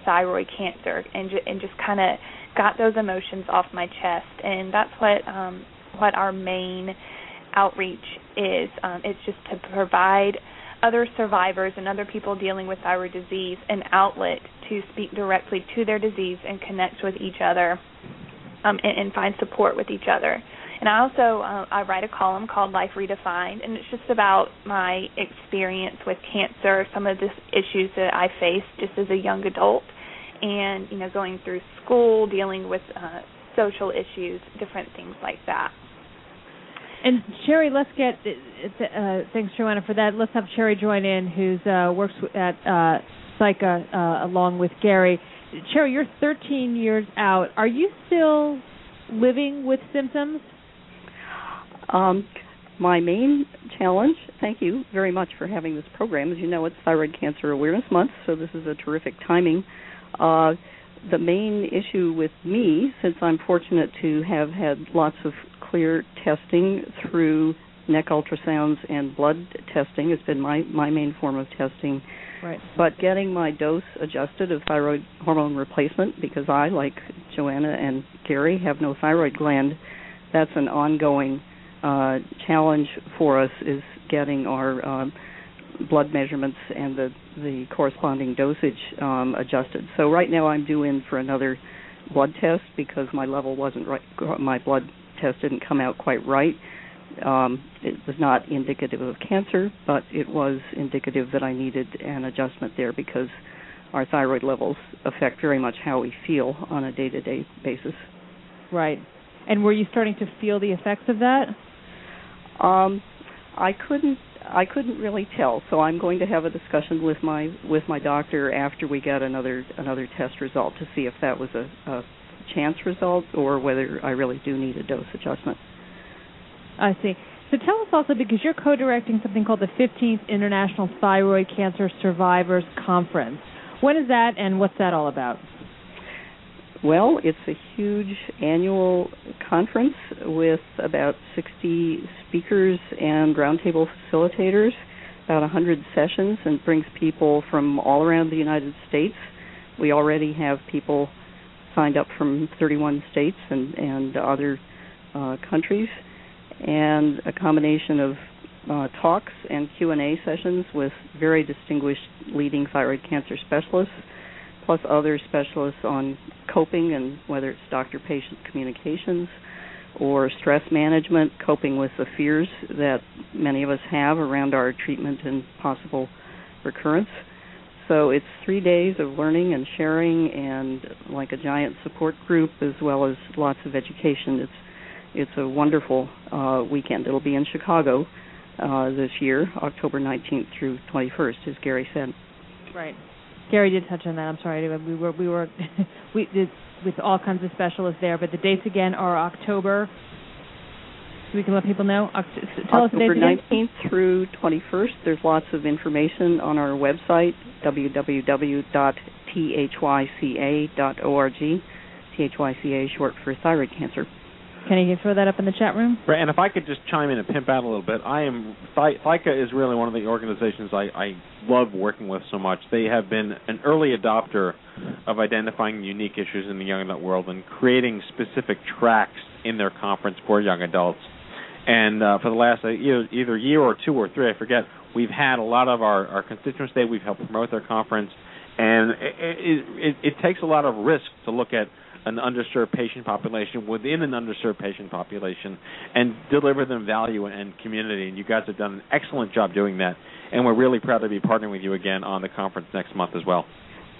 thyroid cancer and ju- and just kind of got those emotions off my chest and that's what um what our main outreach is um it's just to provide other survivors and other people dealing with thyroid disease an outlet to speak directly to their disease and connect with each other um, and, and find support with each other. And I also uh, I write a column called Life Redefined, and it's just about my experience with cancer, some of the issues that I faced just as a young adult, and you know going through school, dealing with uh, social issues, different things like that. And Cherry, let's get uh, thanks, Joanna, for that. Let's have Cherry join in, who's uh, works at uh, ThyCa uh, along with Gary. Cherry, you're 13 years out. Are you still living with symptoms? Um, my main challenge, thank you very much for having this program. As you know, it's Thyroid Cancer Awareness Month, so this is a terrific timing. Uh, the main issue with me, since I'm fortunate to have had lots of clear testing through neck ultrasounds and blood testing, has been my, my main form of testing. Right. But getting my dose adjusted of thyroid hormone replacement, because I, like Joanna and Gary, have no thyroid gland, that's an ongoing uh, challenge for us is getting our um, blood measurements and the the corresponding dosage um, adjusted. So right now I'm due in for another blood test because my level wasn't right. My blood test didn't come out quite right. Um, it was not indicative of cancer, but it was indicative that I needed an adjustment there because our thyroid levels affect very much how we feel on a day-to-day basis. Right. And were you starting to feel the effects of that? Um, I couldn't I couldn't really tell. So I'm going to have a discussion with my with my doctor after we get another another test result to see if that was a, a chance result or whether I really do need a dose adjustment. I see. So tell us also because you're co-directing something called the 15th International Thyroid Cancer Survivors Conference. When is that, and what's that all about? Well, it's a huge annual conference with about 60 speakers and roundtable facilitators, about 100 sessions, and brings people from all around the United States. We already have people signed up from 31 states and, and other uh, countries, and a combination of uh, talks and Q&A sessions with very distinguished leading thyroid cancer specialists plus other specialists on coping and whether it's doctor patient communications or stress management, coping with the fears that many of us have around our treatment and possible recurrence. So it's three days of learning and sharing and like a giant support group as well as lots of education. It's it's a wonderful uh, weekend. It'll be in Chicago uh, this year, October 19th through 21st, as Gary said. Right. Gary did touch on that. I'm sorry. We were we were we did with all kinds of specialists there, but the dates again are October. So we can let people know. Tell October us the dates 19th through 21st. There's lots of information on our website www.thyca.org. THYCA is short for thyroid cancer. Can you throw that up in the chat room? Right, and if I could just chime in and pimp out a little bit, I am ThyCa is really one of the organizations I, I love working with so much. They have been an early adopter of identifying unique issues in the young adult world and creating specific tracks in their conference for young adults. And uh, for the last uh, either, either year or two or three, I forget, we've had a lot of our, our constituents there. We've helped promote their conference, and it, it, it, it takes a lot of risk to look at an underserved patient population within an underserved patient population and deliver them value and community. And you guys have done an excellent job doing that. And we're really proud to be partnering with you again on the conference next month as well.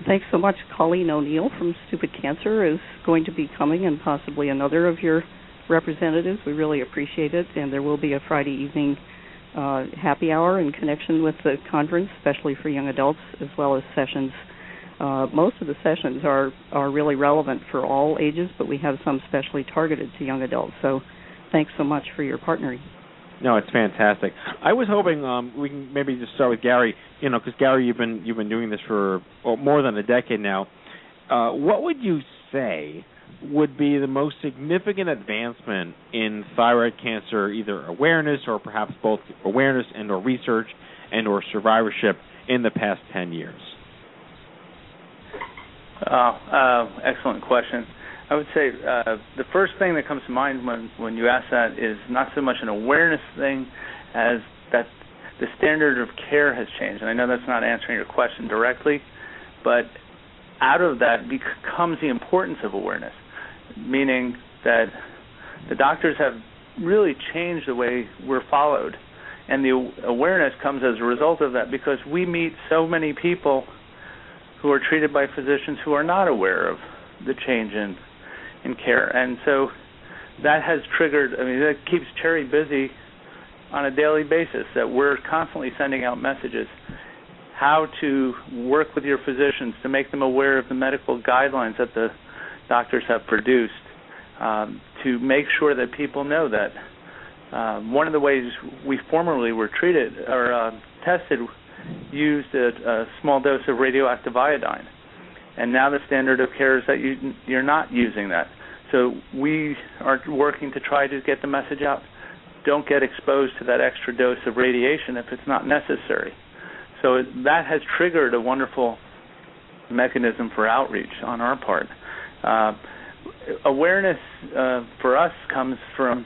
Thanks so much. Colleen O'Neill from Stupid Cancer is going to be coming, and possibly another of your representatives. We really appreciate it. And there will be a Friday evening uh, happy hour in connection with the conference, especially for young adults, as well as sessions uh, most of the sessions are are really relevant for all ages, but we have some specially targeted to young adults. So, thanks so much for your partnering. No, it's fantastic. I was hoping um, we can maybe just start with Gary. You know, because Gary, you've been you've been doing this for well, more than a decade now. Uh, what would you say would be the most significant advancement in thyroid cancer, either awareness or perhaps both awareness and or research and or survivorship in the past ten years? Uh, uh, excellent question. I would say uh, the first thing that comes to mind when when you ask that is not so much an awareness thing as that the standard of care has changed. And I know that's not answering your question directly, but out of that becomes the importance of awareness, meaning that the doctors have really changed the way we're followed. And the awareness comes as a result of that because we meet so many people who are treated by physicians who are not aware of the change in in care. And so that has triggered I mean that keeps Cherry busy on a daily basis that we're constantly sending out messages how to work with your physicians to make them aware of the medical guidelines that the doctors have produced um, to make sure that people know that um, one of the ways we formerly were treated or uh, tested used a, a small dose of radioactive iodine, and now the standard of care is that you you're not using that. So we are working to try to get the message out. Don't get exposed to that extra dose of radiation if it's not necessary. So that has triggered a wonderful mechanism for outreach on our part. Uh, awareness uh, for us comes from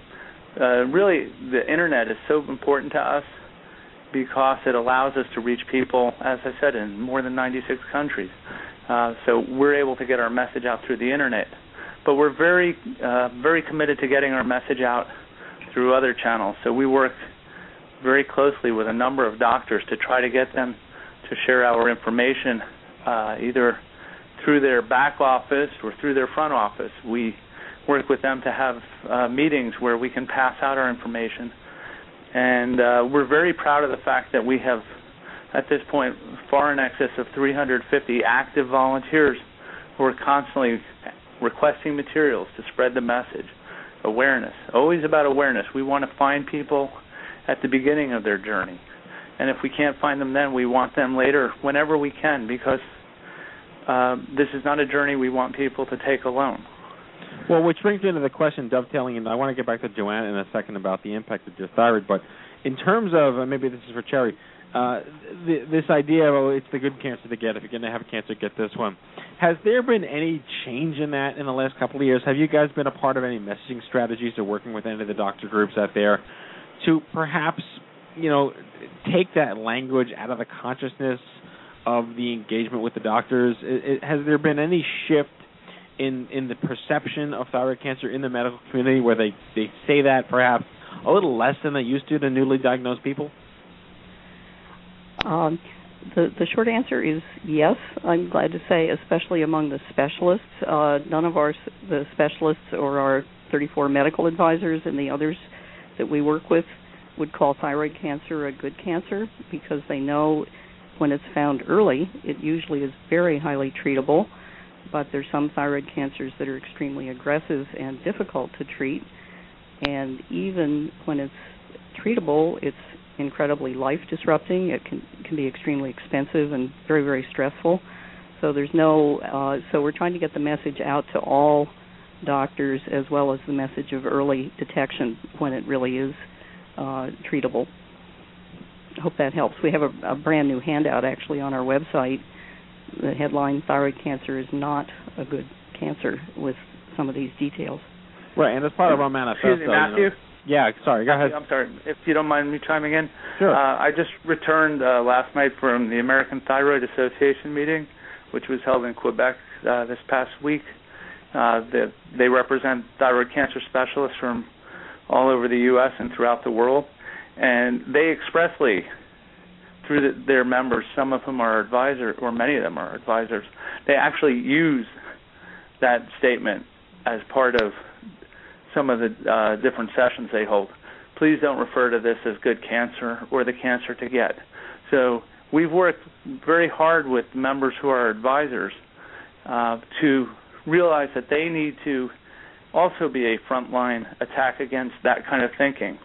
uh, really the internet is so important to us because it allows us to reach people, as I said, in more than 96 countries. Uh, so we're able to get our message out through the internet. But we're very, uh, very committed to getting our message out through other channels. So we work very closely with a number of doctors to try to get them to share our information uh, either through their back office or through their front office. We work with them to have uh, meetings where we can pass out our information. And uh, we're very proud of the fact that we have, at this point, far in excess of 350 active volunteers who are constantly requesting materials to spread the message. Awareness, always about awareness. We want to find people at the beginning of their journey. And if we can't find them then, we want them later whenever we can because uh, this is not a journey we want people to take alone. Well, which brings me to the question dovetailing, and I want to get back to Joanna in a second about the impact of your thyroid. But in terms of, maybe this is for Cherry, uh, the, this idea of oh, it's the good cancer to get. If you're going to have cancer, get this one. Has there been any change in that in the last couple of years? Have you guys been a part of any messaging strategies or working with any of the doctor groups out there to perhaps, you know, take that language out of the consciousness of the engagement with the doctors? It, it, has there been any shift in in the perception of thyroid cancer in the medical community where they they say that perhaps a little less than they used to to newly diagnosed people? Um, the the short answer is yes. I'm glad to say, especially among the specialists. Uh, none of our the specialists or our 34 medical advisors and the others that we work with would call thyroid cancer a good cancer because they know when it's found early, it usually is very highly treatable. But there's some thyroid cancers that are extremely aggressive and difficult to treat, and even when it's treatable, it's incredibly life disrupting. It can can be extremely expensive and very very stressful. So there's no uh, so we're trying to get the message out to all doctors as well as the message of early detection when it really is uh, treatable. I hope that helps. We have a, a brand new handout actually on our website. The headline "Thyroid cancer is not a good cancer" with some of these details. Right, and as part of our manifesto, Excuse me, Matthew. You know, yeah, sorry, go ahead. I'm sorry, if you don't mind me chiming in. Sure. Uh, I just returned uh, last night from the American Thyroid Association meeting, which was held in Quebec uh, this past week. Uh, the, they represent thyroid cancer specialists from all over the U.S. and throughout the world, and they expressly, through the, their members, some of whom are advisors, or many of them are advisors, they actually use that statement as part of some of the uh, different sessions they hold. Please don't refer to this as good cancer or the cancer to get. So we've worked very hard with members who are advisors uh, to realize that they need to also be a frontline attack against that kind of thinking,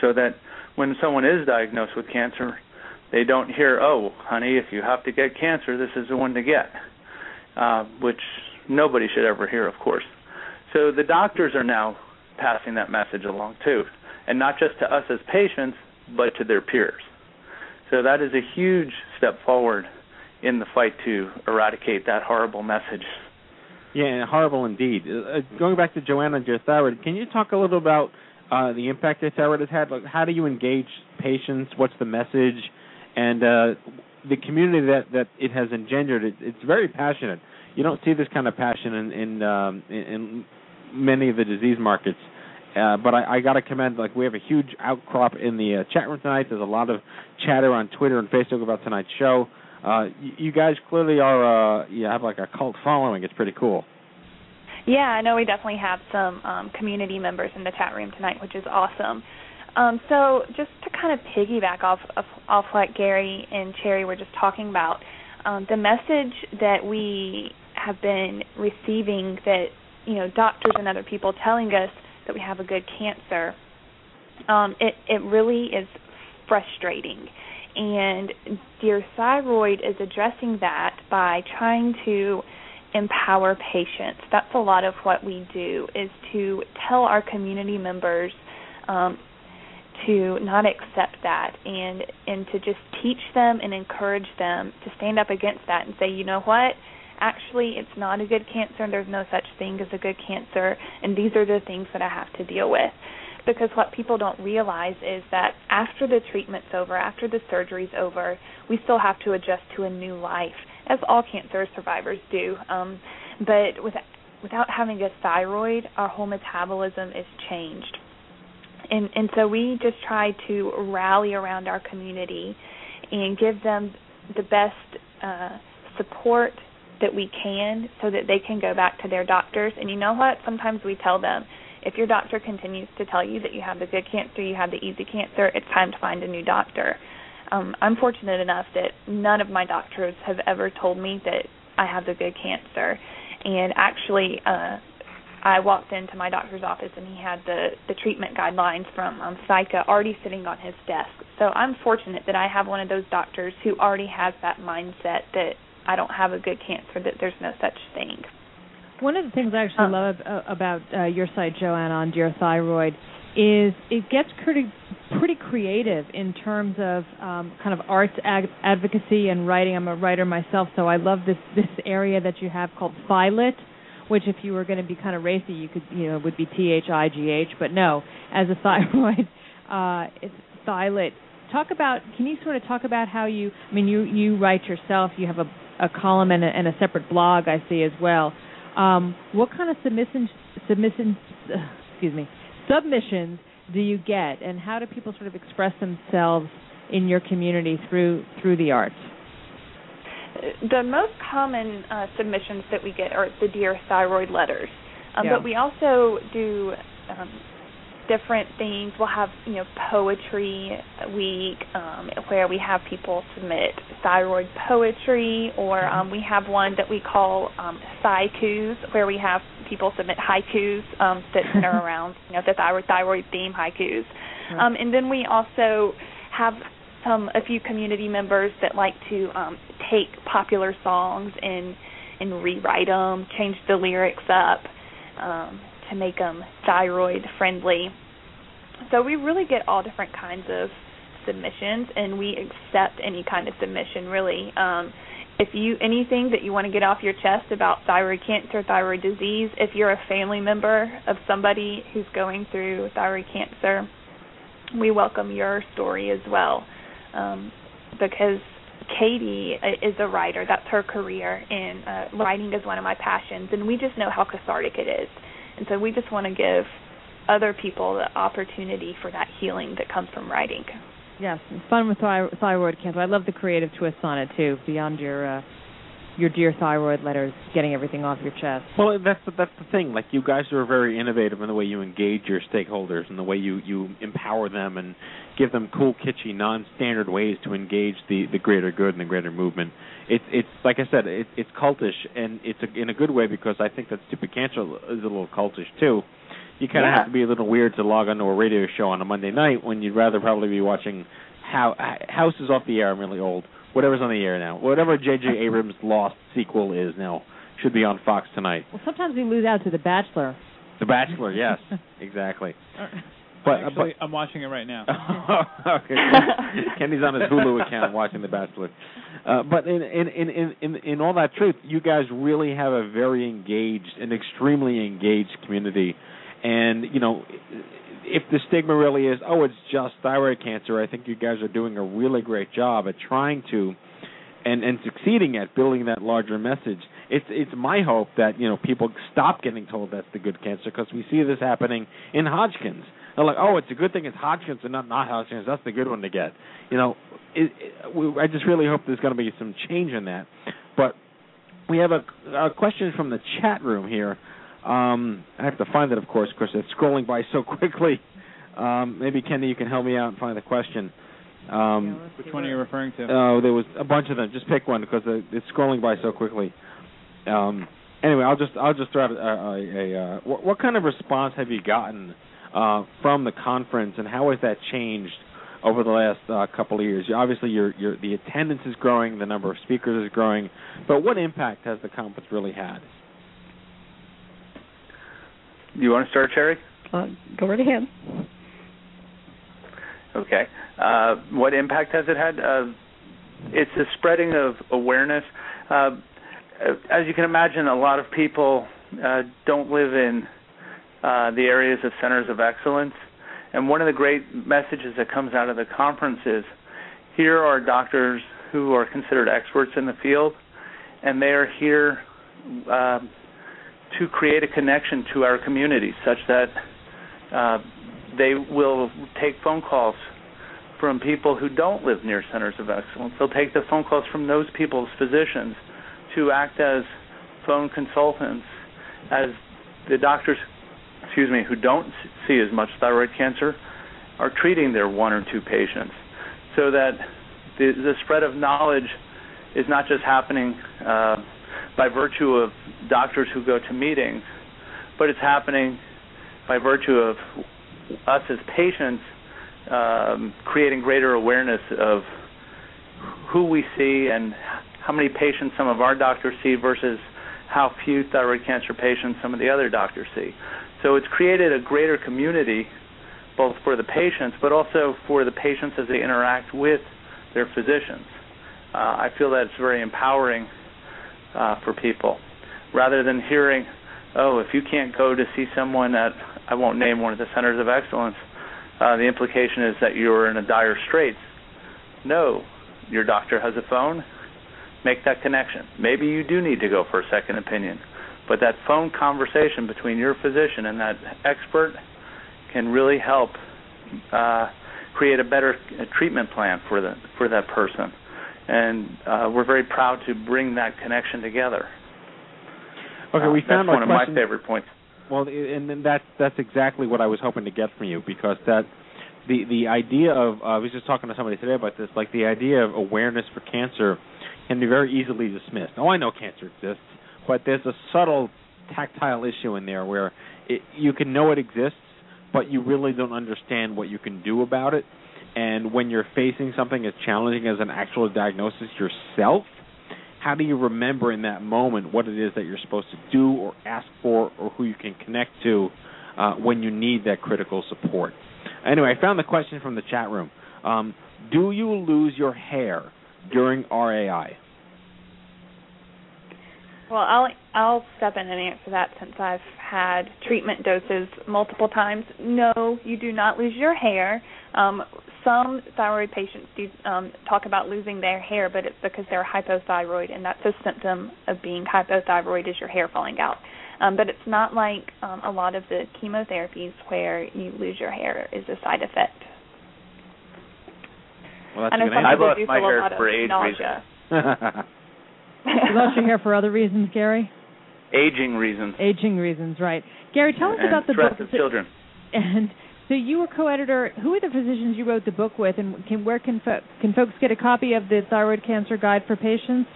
so that when someone is diagnosed with cancer, they don't hear, "Oh, honey, if you have to get cancer, this is the one to get," uh, which nobody should ever hear, of course. So the doctors are now passing that message along too, and not just to us as patients, but to their peers. So that is a huge step forward in the fight to eradicate that horrible message. Yeah, horrible indeed. Uh, going back to Joanna thyroid, can you talk a little about uh, the impact that thyroid has had? Like, how do you engage patients? What's the message? And uh, the community that that it has engendered, it, it's very passionate. You don't see this kind of passion in in, um, in, in many of the disease markets. Uh, but I, I got to commend, like we have a huge outcrop in the uh, chat room tonight. There's a lot of chatter on Twitter and Facebook about tonight's show. Uh, you, you guys clearly are, uh, you have like a cult following. It's pretty cool. Yeah, I know we definitely have some um, community members in the chat room tonight, which is awesome. Um, so just to kind of piggyback off of, off what Gary and Cherry were just talking about, um, the message that we have been receiving that you know doctors and other people telling us that we have a good cancer, um, it it really is frustrating. And Dear Thyroid is addressing that by trying to empower patients. That's a lot of what we do is to tell our community members um, to not accept that and and to just teach them and encourage them to stand up against that and say, you know what? Actually, it's not a good cancer and there's no such thing as a good cancer and these are the things that I have to deal with. Because what people don't realize is that after the treatment's over, after the surgery's over, we still have to adjust to a new life, as all cancer survivors do. Um, but with, without having a thyroid, our whole metabolism is changed. And and so we just try to rally around our community and give them the best uh, support that we can so that they can go back to their doctors. And you know what? Sometimes we tell them if your doctor continues to tell you that you have the good cancer you have the easy cancer it's time to find a new doctor um, i'm fortunate enough that none of my doctors have ever told me that i have the good cancer and actually uh I walked into my doctor's office and he had the the treatment guidelines from um, ThyCa already sitting on his desk. So I'm fortunate that I have one of those doctors who already has that mindset that I don't have a good cancer, that there's no such thing. One of the things I actually um, love uh, about uh, your site, Joanna, on Dear Thyroid, is it gets pretty pretty creative in terms of um, kind of arts ag- advocacy and writing. I'm a writer myself, so I love this this area that you have called Thylit which if you were going to be kind of racy, you could you know would be T H I G H, but no, as a thyroid, uh, it's. Talk about. Can you sort of talk about how you? I mean, you you write yourself. You have a a column and a, and a separate blog I see as well. Um, what kind of submissions submissions uh, excuse me submissions do you get, and how do people sort of express themselves in your community through through the arts? the most common uh, submissions that we get are the Dear Thyroid letters. Um, yeah. But we also do um, different things. We'll have you know poetry week um, where we have people submit thyroid poetry, or Mm-hmm. um, we have one that we call um, haikus, where we have people submit haikus um, that center around you know the thyroid thyroid theme haikus, um, and then we also have some a few community members that like to um, take popular songs and and rewrite them, change the lyrics up um, to make them thyroid friendly. So we really get all different kinds of submissions, and we accept any kind of submission really. Um, if you anything that you want to get off your chest about thyroid cancer, thyroid disease, if you're a family member of somebody who's going through thyroid cancer, we welcome your story as well um, because Katie uh, is a writer. That's her career, and uh, writing is one of my passions. And we just know how cathartic it is, and so we just want to give other people the opportunity for that healing that comes from writing. Yes, fun with thy- thyroid cancer. I love the creative twist on it too. Beyond your uh, your dear thyroid letters, getting everything off your chest. Well, that's the, that's the thing. Like you guys are very innovative in the way you engage your stakeholders and the way you you empower them and give them cool, kitschy, non-standard ways to engage the the greater good and the greater movement. It's it's like I said, it, it's cultish and it's a, in a good way because I think that stupid cancer is a little cultish too. You kind of Yeah. have to be a little weird to log onto a radio show on a Monday night when you'd rather probably be watching how House is off the air. I'm really old. Whatever's on the air now, whatever J.J. Abrams' Lost sequel is now, should be on Fox tonight. Well, sometimes we lose out to The Bachelor. The Bachelor, yes, exactly. But Actually, I'm watching it right now. okay. Kenny's on his Hulu account watching The Bachelor. Uh, but in, in in in in in all that truth, you guys really have a very engaged, an extremely engaged community, and you know, if the stigma really is, oh, it's just thyroid cancer, I think you guys are doing a really great job at trying to, and and succeeding at building that larger message. It's it's my hope that you know people stop getting told that's the good cancer because we see this happening in Hodgkin's. They're like, oh, it's a good thing it's Hodgkin's and not non-Hodgkin's. That's the good one to get. You know, it, it, we, I just really hope there's going to be some change in that. But we have a, a question from the chat room here. Um, I have to find it, of course, because it's scrolling by so quickly. Um, maybe Kenny, you can help me out and find the question. Um, Which one are you referring to? Oh, there was a bunch of them. Just pick one because it's scrolling by so quickly. Um, anyway, I'll just I'll just throw out a, a, a uh, what, what kind of response have you gotten uh, from the conference, and how has that changed over the last uh, couple of years? Obviously, your your the attendance is growing, the number of speakers is growing, but what impact has the conference really had? You want to start, Cherry? Uh, go right ahead. Okay. Uh, what impact has it had? Uh, it's the spreading of awareness. Uh, as you can imagine, a lot of people uh, don't live in uh, the areas of centers of excellence. And one of the great messages that comes out of the conference is here are doctors who are considered experts in the field, and they are here uh, to create a connection to our community such that uh, they will take phone calls from people who don't live near centers of excellence. They'll take the phone calls from those people's physicians to act as phone consultants as the doctors excuse me who don't see as much thyroid cancer are treating their one or two patients so that the, the spread of knowledge is not just happening uh, by virtue of doctors who go to meetings but it's happening by virtue of us as patients um, creating greater awareness of who we see and how many patients some of our doctors see versus how few thyroid cancer patients some of the other doctors see. So it's created a greater community both for the patients but also for the patients as they interact with their physicians. Uh, I feel that it's very empowering uh, for people rather than hearing, oh, if you can't go to see someone at, I won't name one of the centers of excellence, uh, the implication is that you're in a dire straits. No, your doctor has a phone, make that connection. Maybe you do need to go for a second opinion, but that phone conversation between your physician and that expert can really help uh, create a better treatment plan for the for that person. And uh, we're very proud to bring that connection together. Okay, we uh, found that's one question. of my favorite points. Well, and then that's that's exactly what I was hoping to get from you because that the the idea of uh, I was just talking to somebody today about this, like the idea of awareness for cancer can be very easily dismissed. Oh, I know cancer exists, but there's a subtle tactile issue in there where it, you can know it exists, but you really don't understand what you can do about it. And when you're facing something as challenging as an actual diagnosis yourself, how do you remember in that moment what it is that you're supposed to do or ask for or who you can connect to uh, when you need that critical support? Anyway, I found the question from the chat room. Um, do you lose your hair during RAI? Well, I'll I'll step in and answer that since I've had treatment doses multiple times. No, you do not lose your hair. Um, some thyroid patients do um, talk about losing their hair, but it's because they're hypothyroid, and that's a symptom of being hypothyroid is your hair falling out. Um, but it's not like um, a lot of the chemotherapies where you lose your hair is a side effect. Well, that's I know some people I lost do my feel a hair lot of for age nausea. you lost your hair for other reasons, Gary. Aging reasons. Aging reasons, right? Gary, tell us and about the stress book. of children. And so you were co-editor. Who are the physicians you wrote the book with, and can where can fo- can folks get a copy of the Thyroid Cancer Guide for Patients?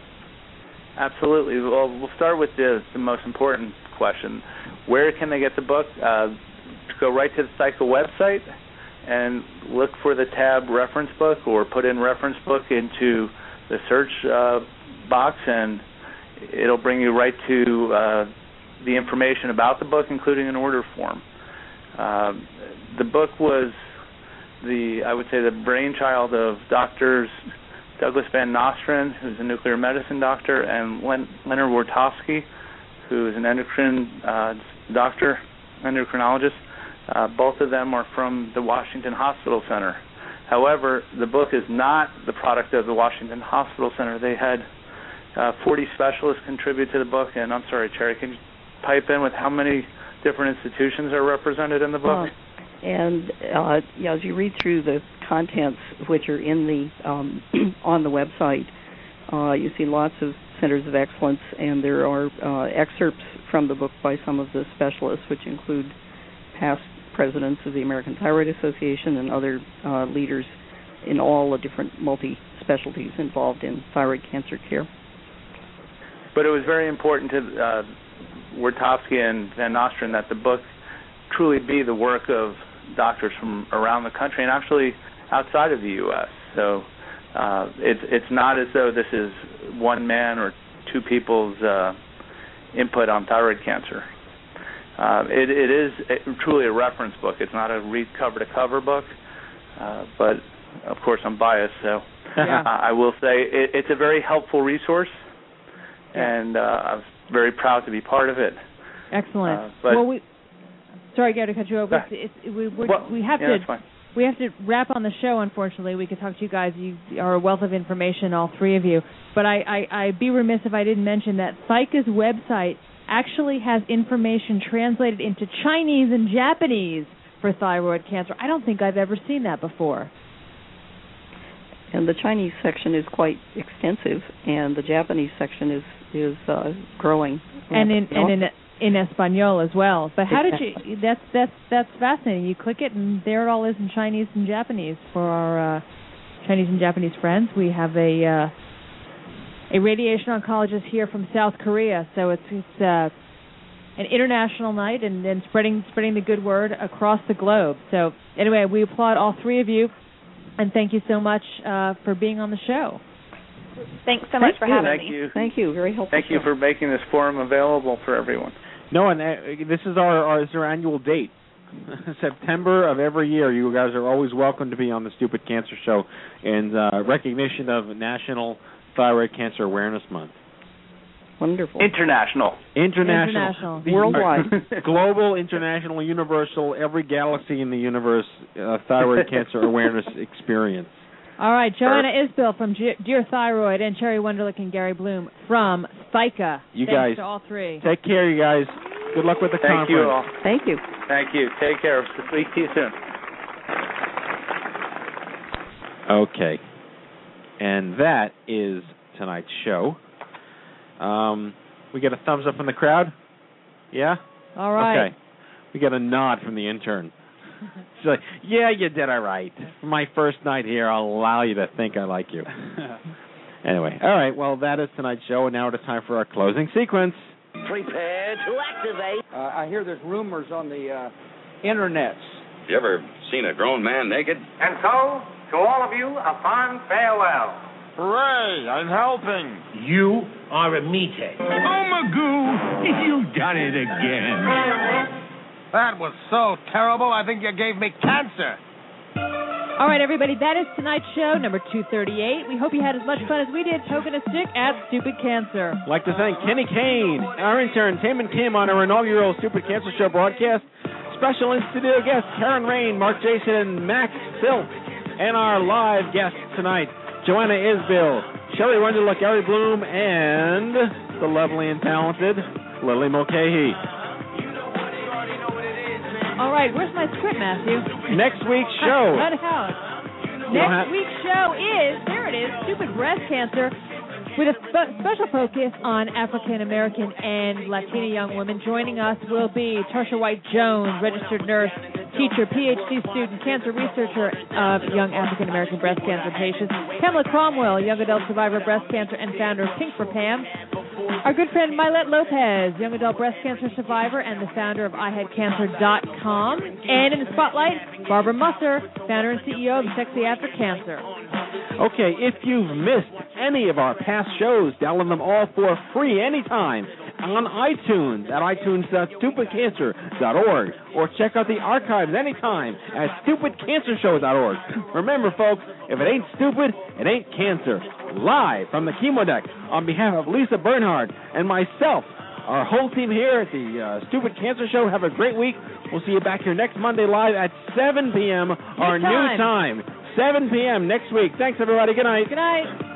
Absolutely. Well, we'll start with the, the most important question. Where can they get the book? Uh, go right to the ThyCa website and look for the tab reference book or put in reference book into the search uh, box and it'll bring you right to uh, the information about the book, including an order form. Um, the book was the I would say the brainchild of doctors Douglas Van Nostrand, who's a nuclear medicine doctor, and Len- Leonard Wartofsky, who is an endocrine uh, doctor, endocrinologist. Uh, both of them are from the Washington Hospital Center. However, the book is not the product of the Washington Hospital Center. They had uh, 40 specialists contribute to the book, and I'm sorry, Cherry, can you pipe in with how many different institutions are represented in the book? Uh, and uh, yeah, as you read through the contents, which are in the um, on the website, uh, you see lots of centers of excellence, and there are uh, excerpts from the book by some of the specialists, which include past presidents of the American Thyroid Association and other uh, leaders in all the different multi specialties involved in thyroid cancer care. But it was very important to uh, and Van Nostrand that the book truly be the work of doctors from around the country and actually outside of the U.S. So uh, it's it's not as though this is one man or two people's uh, input on thyroid cancer. Uh, it, it is a, truly a reference book. It's not a read cover to cover book, uh, but of course I'm biased, so Yeah. I will say it, it's a very helpful resource, and uh, I'm very proud to be part of it. Excellent. Uh, but- well, we sorry, Gary, to cut you over. Yeah. It's, it's, we we're, Well, we have yeah, to that's fine. we have to wrap on the show. Unfortunately, we could talk to you guys. You are a wealth of information, all three of you. But I, I I'd be remiss if I didn't mention that ThyCa's website actually has information translated into Chinese and Japanese for thyroid cancer. I don't think I've ever seen that before. And the Chinese section is quite extensive, and the Japanese section is is uh, growing. and in and in in Espanol as well. But how did you? That's that's that's fascinating. You click it, and there it all is in Chinese and Japanese for our uh, Chinese and Japanese friends. We have a uh, a radiation oncologist here from South Korea, so it's it's uh, an international night, and then spreading spreading the good word across the globe. So anyway, we applaud all three of you, and thank you so much uh, for being on the show. Thanks so much Thank for you. having Thank me. you. Thank you. Very helpful. Thank you for making this forum available for everyone. No, and uh, this is our, our this is our annual date. September of every year. You guys are always welcome to be on the Stupid Cancer Show in uh, recognition of National Thyroid Cancer Awareness Month. Wonderful. International. International, International. Worldwide. global, international, universal, every galaxy in the universe uh, thyroid cancer awareness experience. All right, Joanna Isbill from Ge- Dear Thyroid and Cherry Wunderlich and Gary Bloom from ThyCa. You Thanks guys to all three. Take care, you guys. Good luck with the Thank conference. Thank you all. Thank you. Thank you. Take care. Speak to you soon. Okay. And that is tonight's show. Um, we get a thumbs up from the crowd? Yeah? All right. Okay. We get a nod from the intern. She's like, yeah, you did all right. For my first night here, I'll allow you to think I like you. anyway, all right. Well, that is tonight's show, and now it is time for our closing sequence. Prepare to activate. Uh, I hear there's rumors on the uh, internets. You ever seen a grown man naked? And so, to all of you, a fond farewell. Hooray, I'm helping. You are a meathead. Oh, Magoo, you've done it again. That was so terrible, I think you gave me cancer. All right, everybody, that is tonight's show, number 238. We hope you had as much fun as we did poking a stick at Stupid Cancer. I'd like to thank Kenny Kane, our intern, Taman Kim on our inaugural Stupid Cancer Show broadcast. Special in studio guests Karen Rain, Mark Jason, and Max Silk. And our live guests tonight, Joanna Isbill, Shelley Wunderlich, Gary Bloom, and the lovely and talented Lily Mulcahy. All right, where's my script, Matthew? Next week's show. Cut out. Next have- week's show is, there it is, Stupid Breast Cancer with a spe- special focus on African American and Latina young women. Joining us will be Tarsha White Jones, registered nurse, teacher, PhD student, cancer researcher of young African American breast cancer patients. Pamela Cromwell, young adult survivor of breast cancer and founder of Pink for Pam. Our good friend Mailet Lopez, young adult breast cancer survivor and the founder of IHadCancer.com. And in the spotlight, Barbara Musser, founder and CEO of Sexy After Cancer. Okay, if you've missed any of our past shows, download them all for free anytime on iTunes at itunes.stupidcancer.org or check out the archives anytime at stupidcancershow.org. Remember, folks, if it ain't stupid, it ain't cancer. Live from the chemo deck on behalf of Lisa Bernhard and myself, our whole team here at the uh, Stupid Cancer Show. Have a great week. We'll see you back here next Monday live at 7 p.m. our time. new time. 7 p.m. next week. Thanks, everybody. Good night. Good night.